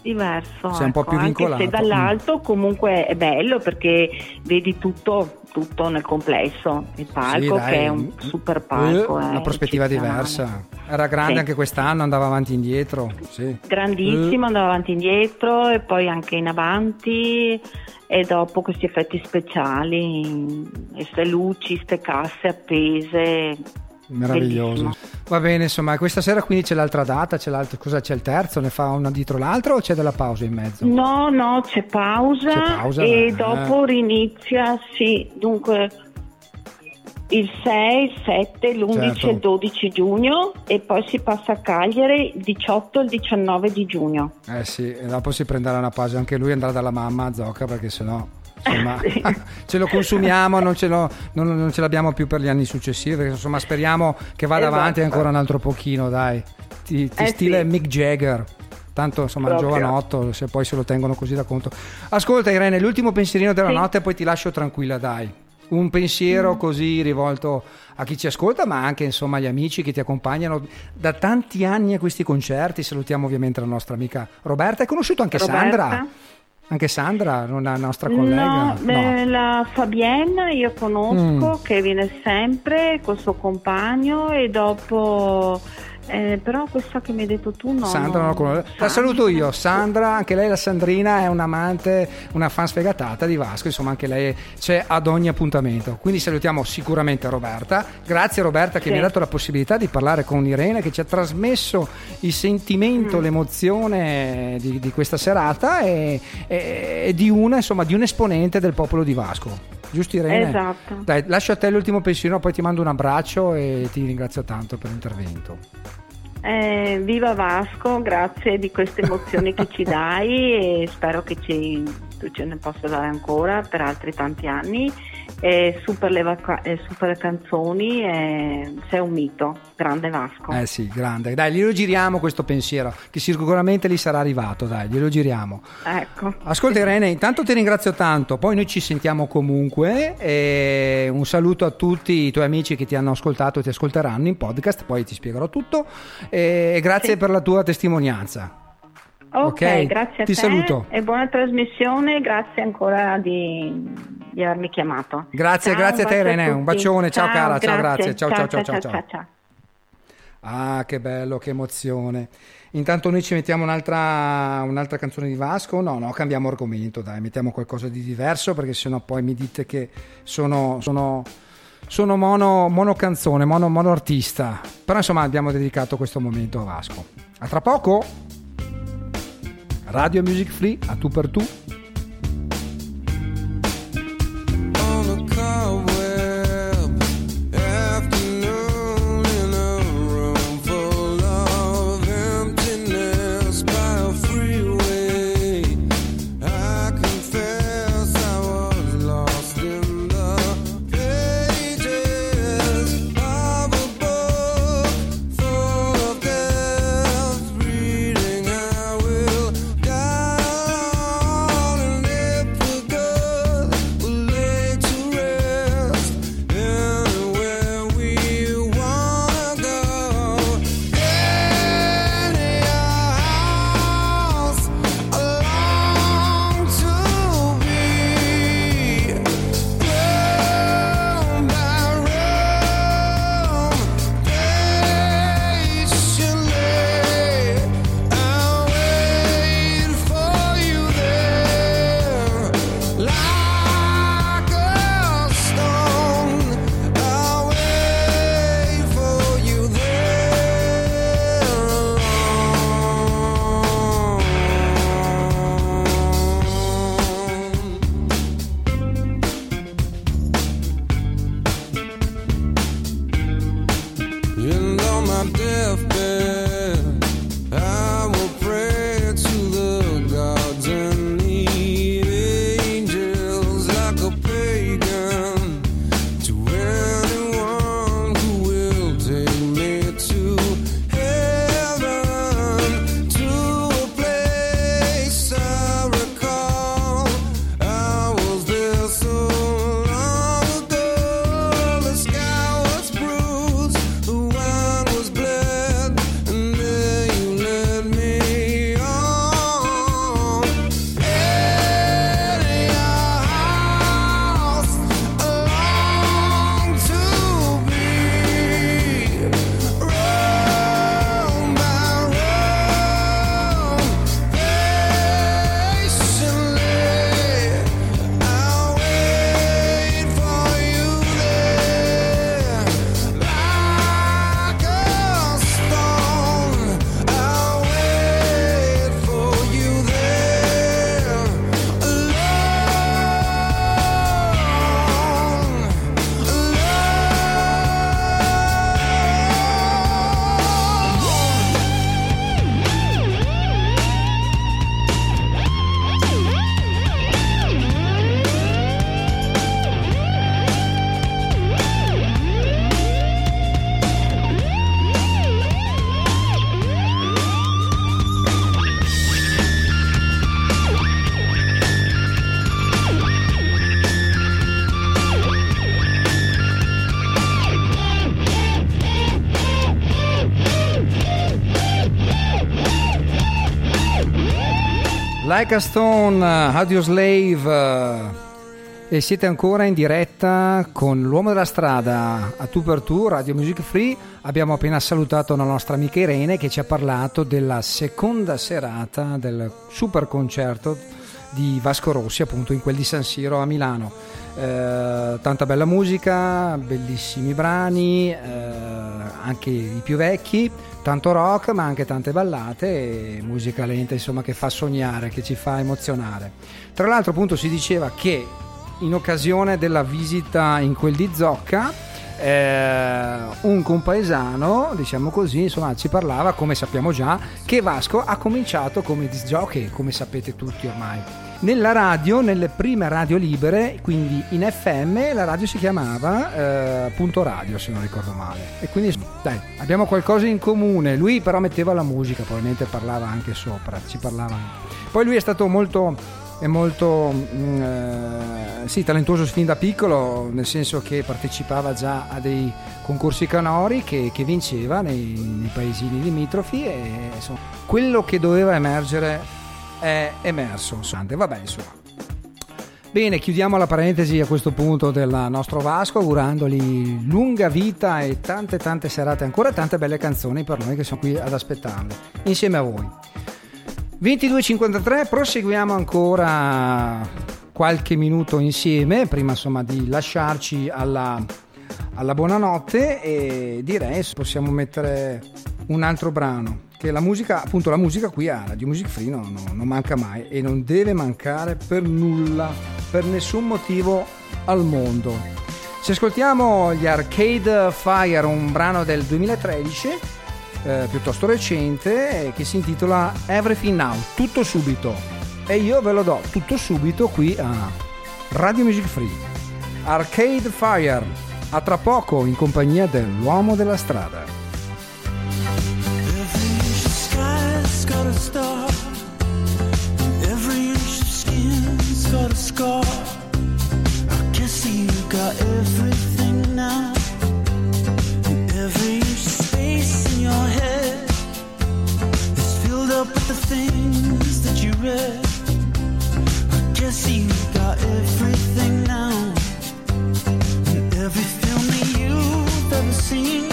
Diverso. Sei un po' ecco, più Anche vincolato. se dall'alto comunque è bello perché vedi tutto, tutto nel complesso. Il palco Sì, dai. che è un super palco. Eh, è una prospettiva eccezionale. diversa. Era grande Sì. anche quest'anno, andava avanti e indietro. Sì. Grandissimo, andava avanti e indietro e poi anche in avanti e dopo questi effetti speciali, queste luci, queste casse appese. Meraviglioso. Bellissimo. Va bene, insomma, questa sera quindi c'è l'altra data, c'è l'altro, cosa c'è il terzo? Ne fa una dietro l'altra o c'è della pausa in mezzo? No, no, c'è pausa, C'è pausa, e eh. dopo rinizia, sì, dunque il 6, il 7, l'11 Certo. e il 12 giugno e poi si passa a Cagliari il 18 e il 19 di giugno. Eh sì, e dopo si prenderà una pausa anche lui andrà dalla mamma a Zocca perché sennò insomma, Sì. ce lo consumiamo, non ce, lo- non- non ce l'abbiamo più per gli anni successivi perché insomma speriamo che vada Esatto. avanti ancora un altro pochino, dai. Ti, ti Eh stile sì. Mick Jagger. Tanto insomma Proprio. giovanotto, se poi se lo tengono così da conto. Ascolta Irene, l'ultimo pensierino della Sì. notte e poi ti lascio tranquilla, dai. Un pensiero così rivolto a chi ci ascolta, ma anche insomma agli amici che ti accompagnano da tanti anni a questi concerti. Salutiamo ovviamente la nostra amica Roberta. Hai conosciuto anche Roberta? Sandra? Anche Sandra, una nostra collega? No, eh, la Fabienne io conosco Mm. che viene sempre col suo compagno e dopo eh, però questa che mi hai detto tu no. Sandra non no. la conosco. La saluto io, Sandra, anche lei la Sandrina è un'amante, una fan sfegatata di Vasco, insomma anche lei c'è ad ogni appuntamento. Quindi salutiamo sicuramente Roberta. Grazie Roberta che Sì. mi ha dato la possibilità di parlare con Irene che ci ha trasmesso il sentimento, Mm. l'emozione di, di questa serata e, e- e di una insomma di un esponente del popolo di Vasco. Giusto Irene? Esatto. Dai, lascio a te l'ultimo pensiero, poi ti mando un abbraccio e ti ringrazio tanto per l'intervento. Eh, viva Vasco, grazie di queste emozioni che ci dai e spero che ci, tu ce ne possa dare ancora per altri tanti anni. Eh, super, le vaca- super canzoni, eh, sei un mito, grande Vasco. Eh sì, grande. Dai, glielo giriamo questo pensiero, che sicuramente gli sarà arrivato, dai, glielo giriamo. Ecco. Ascolta Irene, intanto ti ringrazio tanto, poi noi ci sentiamo comunque e un saluto a tutti i tuoi amici che ti hanno ascoltato e ti ascolteranno in podcast, poi ti spiegherò tutto e grazie Sì. per la tua testimonianza. Ok, Ok, grazie a ti te saluto. e buona trasmissione, grazie ancora di, di avermi chiamato. Grazie, Ciao, grazie a te, Irene, un bacione, ciao cara, ciao, grazie, ciao, ciao, ciao, ciao, ciao. ciao, ciao. Ah, che bello, che emozione. Intanto noi ci mettiamo un'altra, un'altra canzone di Vasco. No, no, cambiamo argomento, dai, mettiamo qualcosa di diverso perché sennò poi mi dite che sono, sono, sono mono, mono canzone, mono, mono artista. Però insomma abbiamo dedicato questo momento a Vasco. A tra poco. Radio Music Free, a tu per tu. Like a Stone, Audio Slave eh, e siete ancora in diretta con l'uomo della strada a tu per tu, Radio Music Free. Abbiamo appena salutato la nostra amica Irene che ci ha parlato della seconda serata del super concerto di Vasco Rossi, appunto in quel di San Siro a Milano. Eh, tanta bella musica, bellissimi brani, eh, anche i più vecchi, tanto rock ma anche tante ballate e musica lenta insomma che fa sognare, che ci fa emozionare. Tra l'altro appunto si diceva che in occasione della visita in quel di Zocca eh, un compaesano, diciamo così, insomma, ci parlava, come sappiamo già, che Vasco ha cominciato come disc jockey, come sapete tutti ormai. Nella radio, nelle prime radio libere, quindi in FM, la radio si chiamava eh, Punto Radio, se non ricordo male. E quindi, dai, abbiamo qualcosa in comune. Lui però metteva la musica, probabilmente parlava anche sopra, ci parlava anche. Poi lui è stato molto è molto mm, eh, sì, talentuoso fin da piccolo, nel senso che partecipava già a dei concorsi canori che, che vinceva nei, nei paesini limitrofi e insomma, quello che doveva emergere è emerso. Vabbè, insomma. Bene, chiudiamo la parentesi a questo punto del nostro Vasco, augurandogli lunga vita e tante tante serate ancora, tante belle canzoni per noi che sono qui ad aspettarle, insieme a voi. 22.53, proseguiamo ancora qualche minuto insieme, prima insomma di lasciarci alla, alla buonanotte e direi possiamo mettere un altro brano, che la musica, appunto la musica qui a Radio Music Free no, no, non manca mai e non deve mancare per nulla, per nessun motivo al mondo. Se ascoltiamo gli Arcade Fire, un brano del 2013, eh, piuttosto recente che si intitola Everything Now, tutto subito. E io ve lo do tutto subito qui a Radio Music Free. Arcade Fire, a tra poco in compagnia dell'uomo della strada. Star. Every inch of skin's got a scar. I guess you got everything now. And every inch of space in your head is filled up with the things that you read. I guess you got everything now. And every film that you've ever seen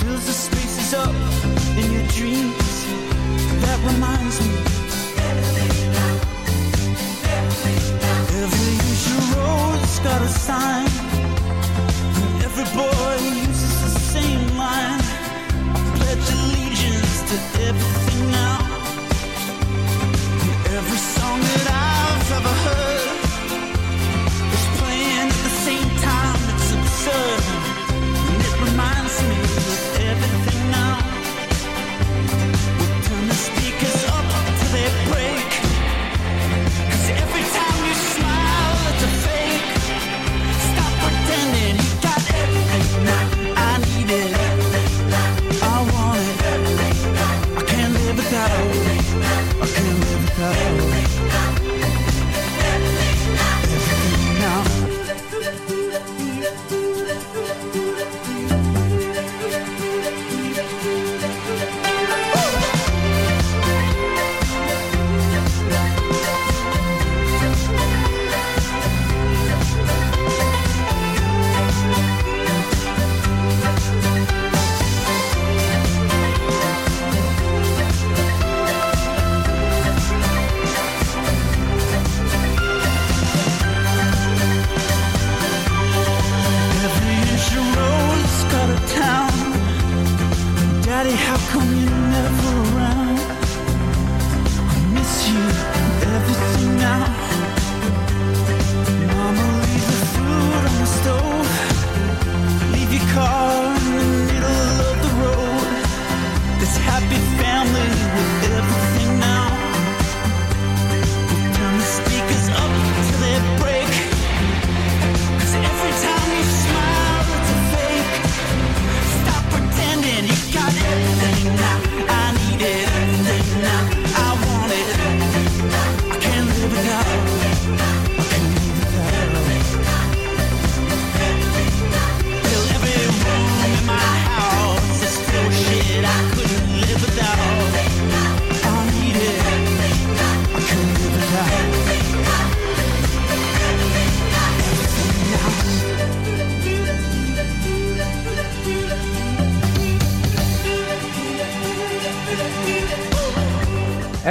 fills the spaces up in your dreams.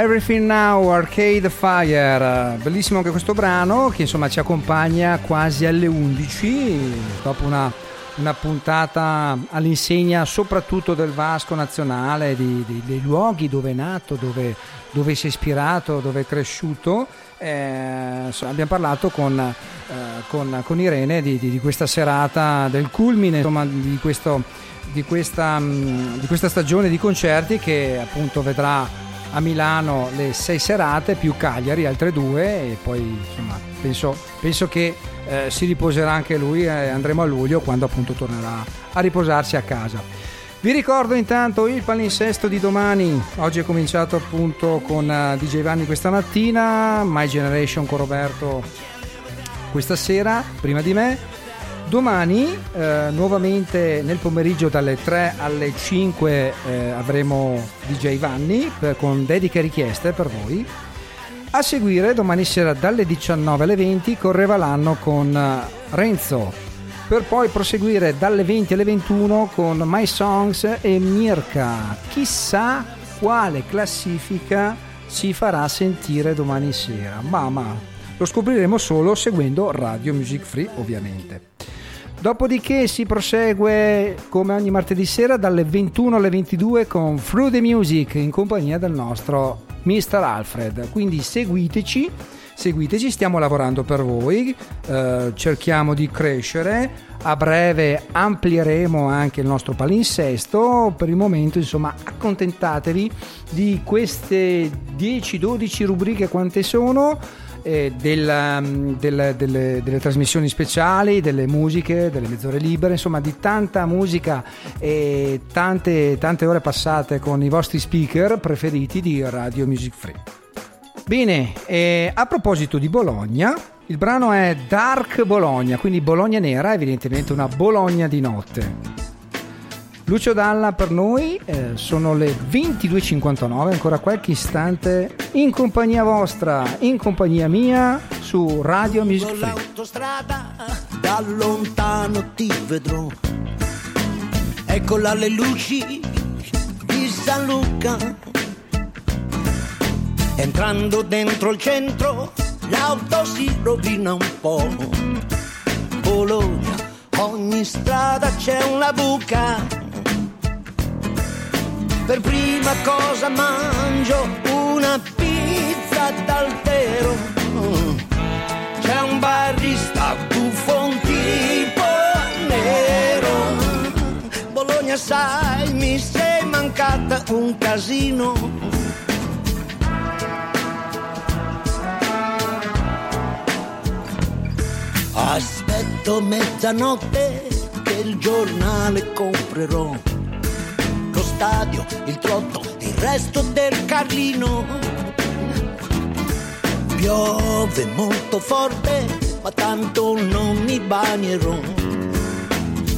Everything Now, Arcade Fire, bellissimo anche questo brano che insomma ci accompagna quasi alle 11 dopo una, una puntata all'insegna soprattutto del Vasco nazionale, di- di- dei luoghi dove è nato, dove, dove si è ispirato, dove è cresciuto. Eh, insomma, abbiamo parlato con, eh, con- con Irene di, di- questa serata del culmine, insomma, di, questo, questa, mh, di questa stagione di concerti che appunto vedrà a Milano le sei serate più Cagliari altre due e poi insomma penso, penso che eh, si riposerà anche lui e andremo a luglio quando appunto tornerà a riposarsi a casa. Vi ricordo intanto il palinsesto di domani, oggi è cominciato appunto con eh, DJ Vanni questa mattina, My Generation con Roberto questa sera prima di me. Domani eh, nuovamente nel pomeriggio dalle 3 alle 5 eh, avremo DJ Vanni per- con dediche richieste per voi. A seguire domani sera dalle 19 alle 20 correva l'anno con eh, Renzo per poi proseguire dalle 20 alle 21 con My Songs e Mirka. Chissà quale classifica si farà sentire domani sera. Ma, ma lo scopriremo solo seguendo Radio Music Free ovviamente. Dopodiché si prosegue come ogni martedì sera dalle 21 alle 22 con Through the Music in compagnia del nostro Mr. Alfred. Quindi seguiteci, seguiteci, stiamo lavorando per voi, eh, cerchiamo di crescere. A breve amplieremo anche il nostro palinsesto. Per il momento, insomma, accontentatevi di queste 10-12 rubriche quante sono eh, del, um, del- delle, delle trasmissioni speciali, delle musiche, delle mezz'ore libere, insomma di tanta musica e tante, tante ore passate con i vostri speaker preferiti di Radio Music Free. Bene, eh, a proposito di Bologna, il brano è Dark Bologna, quindi Bologna nera, evidentemente una Bologna di notte. Lucio Dalla per noi, eh, sono le 22.59, ancora qualche istante in compagnia vostra, in compagnia mia, su Radio Music Con Free. l'autostrada da lontano ti vedrò. Eccola le luci di San Luca. Entrando dentro il centro, l'auto si rovina un po'. Bologna, ogni strada c'è una buca. Per prima cosa mangio una pizza d'altero. C'è un barista buffon tipo nero. Bologna sai, mi sei mancata un casino. Aspetto mezzanotte che il giornale comprerò. Stadio, il trotto, il resto del Carlino. Piove molto forte, ma tanto non mi bagnerò.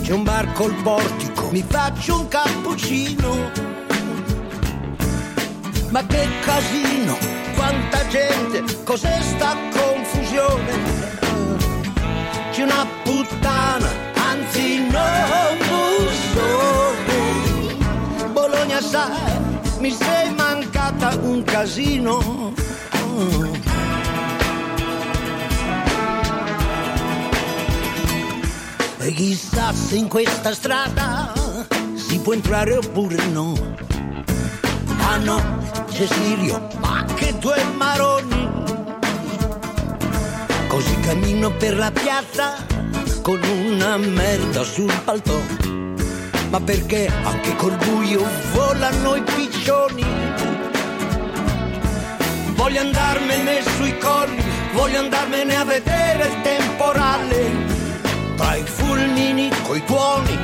C'è un bar col portico, mi faccio un cappuccino. Ma che casino, quanta gente, cos'è sta confusione? C'è una puttana, anzi non bussone. Bologna sai, mi sei mancata un casino. E chissà se in questa strada si può entrare oppure no. Ah no, Cecilio, ma che due maroni. Così cammino per la piazza con una merda sul paltò. Ma perché anche col buio volano i piccioni? Voglio andarmene sui colli, voglio andarmene a vedere il temporale. Tra i fulmini coi tuoni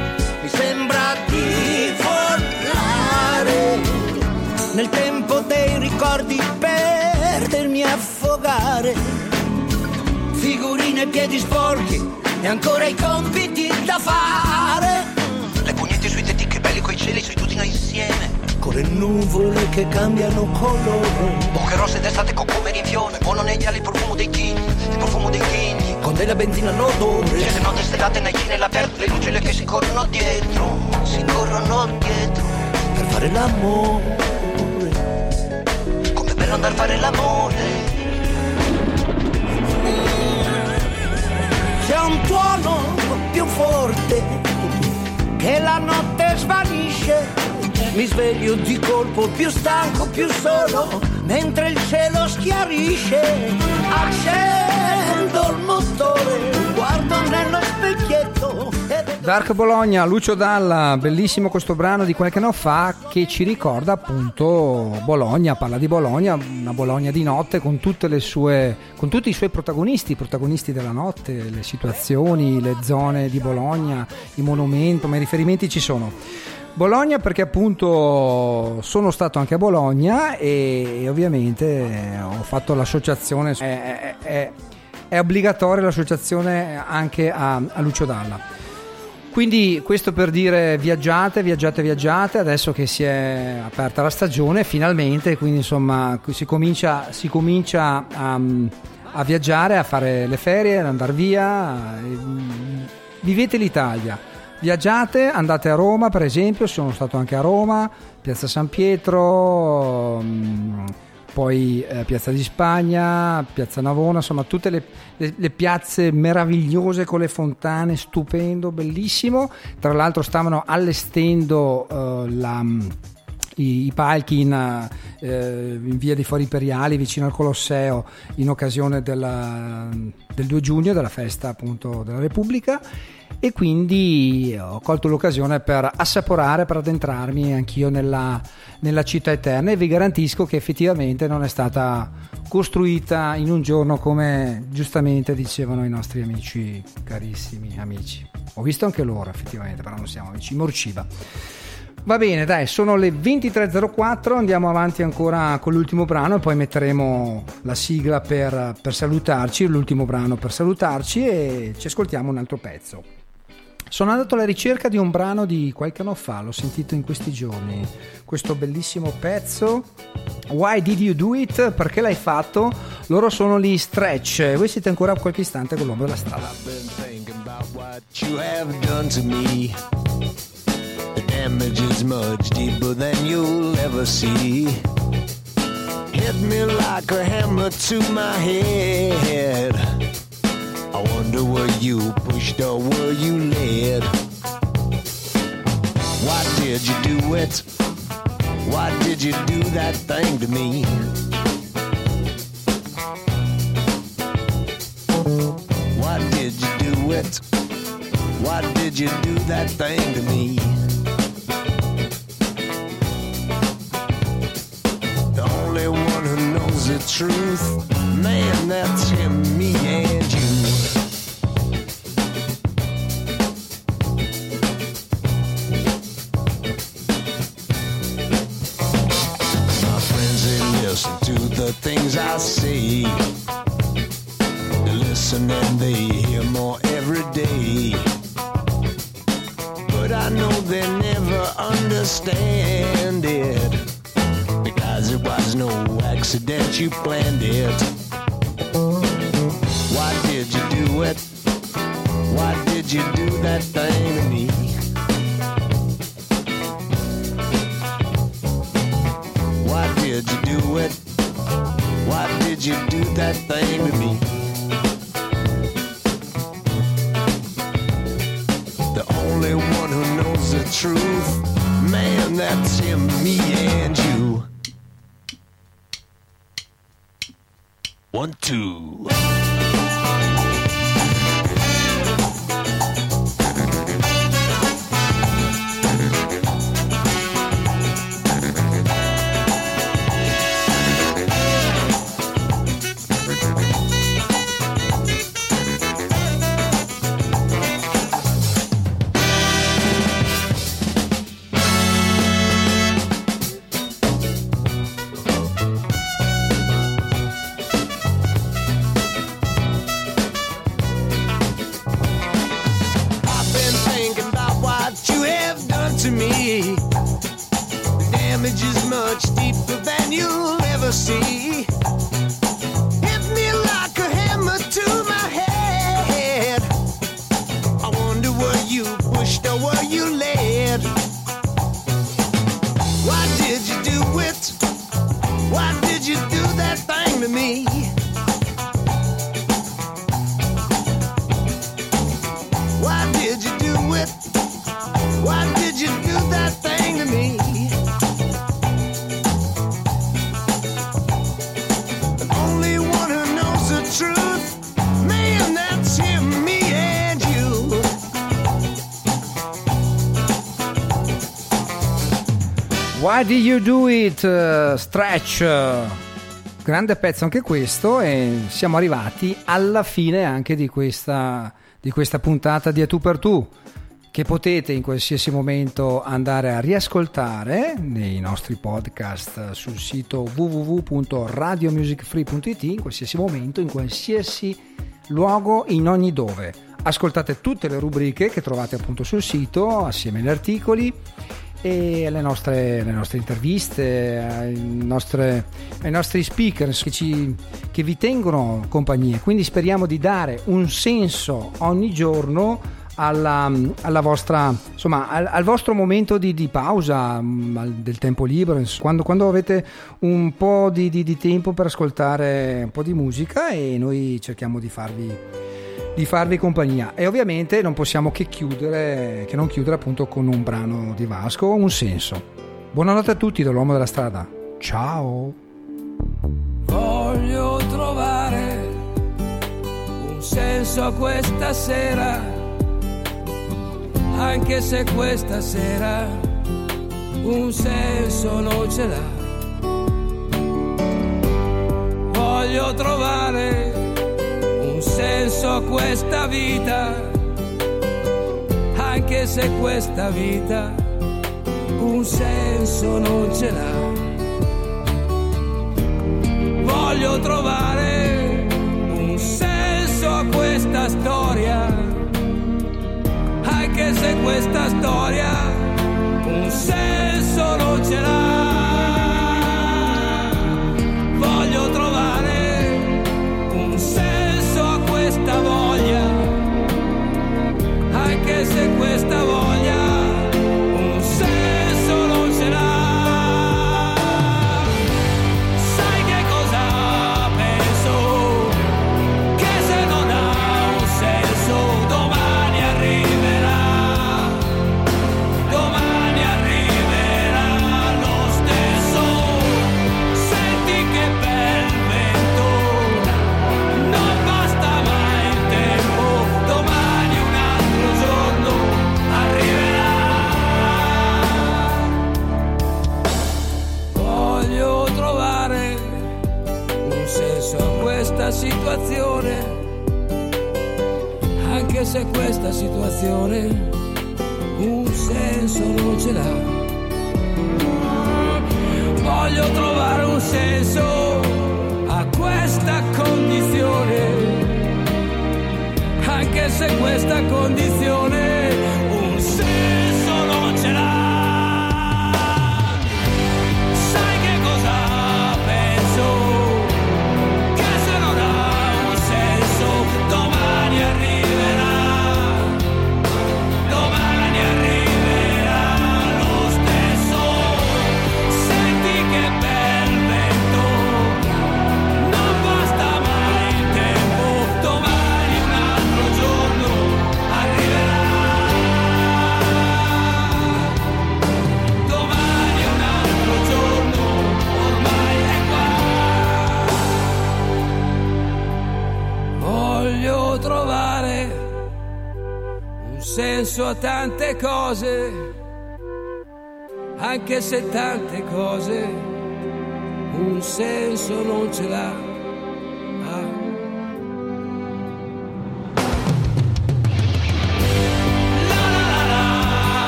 mi sembra di volare. Nel tempo dei ricordi perdermi a affogare. Figurine e piedi sporchi e ancora i compiti da fare. Insieme. Con le nuvole che cambiano colore. Bocche rosse d'estate con come in fiore. Buono negli ali il profumo dei chigli, il profumo dei chigli. Con della benzina all'odore. Certe note stellate nei cine all'aperto, le lucelle che si corrono dietro, si corrono dietro. Per fare l'amore. Come per andar a fare l'amore. C'è un tuono più forte che la notte svanisce. Mi sveglio di colpo più stanco, più solo, mentre il cielo schiarisce. Accendo il motore, guardo nello specchietto Dark Bologna, Lucio Dalla, bellissimo questo brano di qualche anno fa che ci ricorda appunto Bologna, parla di Bologna, una Bologna di notte con, sue, con tutti i suoi protagonisti, i protagonisti della notte, le situazioni, le zone di Bologna, i monumenti, ma i riferimenti ci sono. Bologna perché appunto sono stato anche a Bologna e, ovviamente ho fatto l'associazione, è, è- è- obbligatoria l'associazione anche a, a Lucio Dalla. Quindi questo per dire viaggiate, viaggiate, viaggiate, adesso che si è aperta la stagione finalmente, quindi insomma si comincia, si comincia a, a viaggiare, a fare le ferie, ad andare via, mm, vivete l'Italia. Viaggiate, andate a Roma per esempio, sono stato anche a Roma, Piazza San Pietro, mm, poi eh, Piazza di Spagna, Piazza Navona, insomma tutte le, le- le piazze meravigliose con le fontane, stupendo, bellissimo. Tra l'altro stavano allestendo eh, la- i, i palchi in, eh, in via dei Fori Imperiali vicino al Colosseo in occasione della- del 2 giugno, della festa appunto della Repubblica e quindi ho colto l'occasione per assaporare, per addentrarmi anch'io nella, nella città eterna e vi garantisco che effettivamente non è stata costruita in un giorno come giustamente dicevano i nostri amici, carissimi amici. Ho visto anche loro effettivamente, però non siamo amici, Morciva. Va bene, dai, sono le 23.04, andiamo avanti ancora con l'ultimo brano e poi metteremo la sigla per, per salutarci, l'ultimo brano per salutarci e ci ascoltiamo un altro pezzo. Sono andato alla ricerca di un brano di qualche anno fa, l'ho sentito in questi giorni, questo bellissimo pezzo. Why did you do it? Perché l'hai fatto? Loro sono gli stretch. Voi siete ancora qualche istante con l'uomo della strada. been thinking about what you have done to me. The damage is much deeper than you'll ever see. Hit me like a hammer to my head. I wonder were you pushed or were you led? Why did you do it? Why did you do that thing to me? Why did you do it? Why did you do that thing to me? The only one who knows the truth, man, that's him, me, listen to the things I say. They listen and they hear more every day. But I know they never understand it. Because it was no accident, you planned it. Why did you do it? Why did you do that thing to me? Did you do it? Why did you do that thing to me? The only one who knows the truth, man, that's him, me, and you. One, two. Did you do it? eh, stretch. Grande pezzo anche questo e siamo arrivati alla fine anche di questa, di questa puntata di A Tu per Tu che potete in qualsiasi momento andare a riascoltare nei nostri podcast sul sito www.radiomusicfree.it in qualsiasi momento, in qualsiasi luogo, in ogni dove. Ascoltate tutte le rubriche che trovate appunto sul sito assieme agli articoli e alle nostre, alle nostre interviste, ai, nostre- ai nostri speaker che, ci- che vi tengono compagnia. Quindi speriamo di dare un senso ogni giorno alla, alla vostra, insomma, al, al vostro momento di, di pausa, mm, del tempo libero, quando, quando avete un po' di, di- di tempo per ascoltare un po' di musica e noi cerchiamo di farvi di farvi compagnia. E ovviamente non possiamo che chiudere che non chiudere appunto con un brano di Vasco un senso. Buonanotte a tutti dall'uomo della strada. Ciao. Voglio trovare un senso a questa sera, anche se questa sera un senso non ce l'ha. Voglio trovare senso a questa vita, anche se questa vita un senso non ce l'ha voglio trovare un senso a questa storia, anche se questa storia un senso non ce l'ha.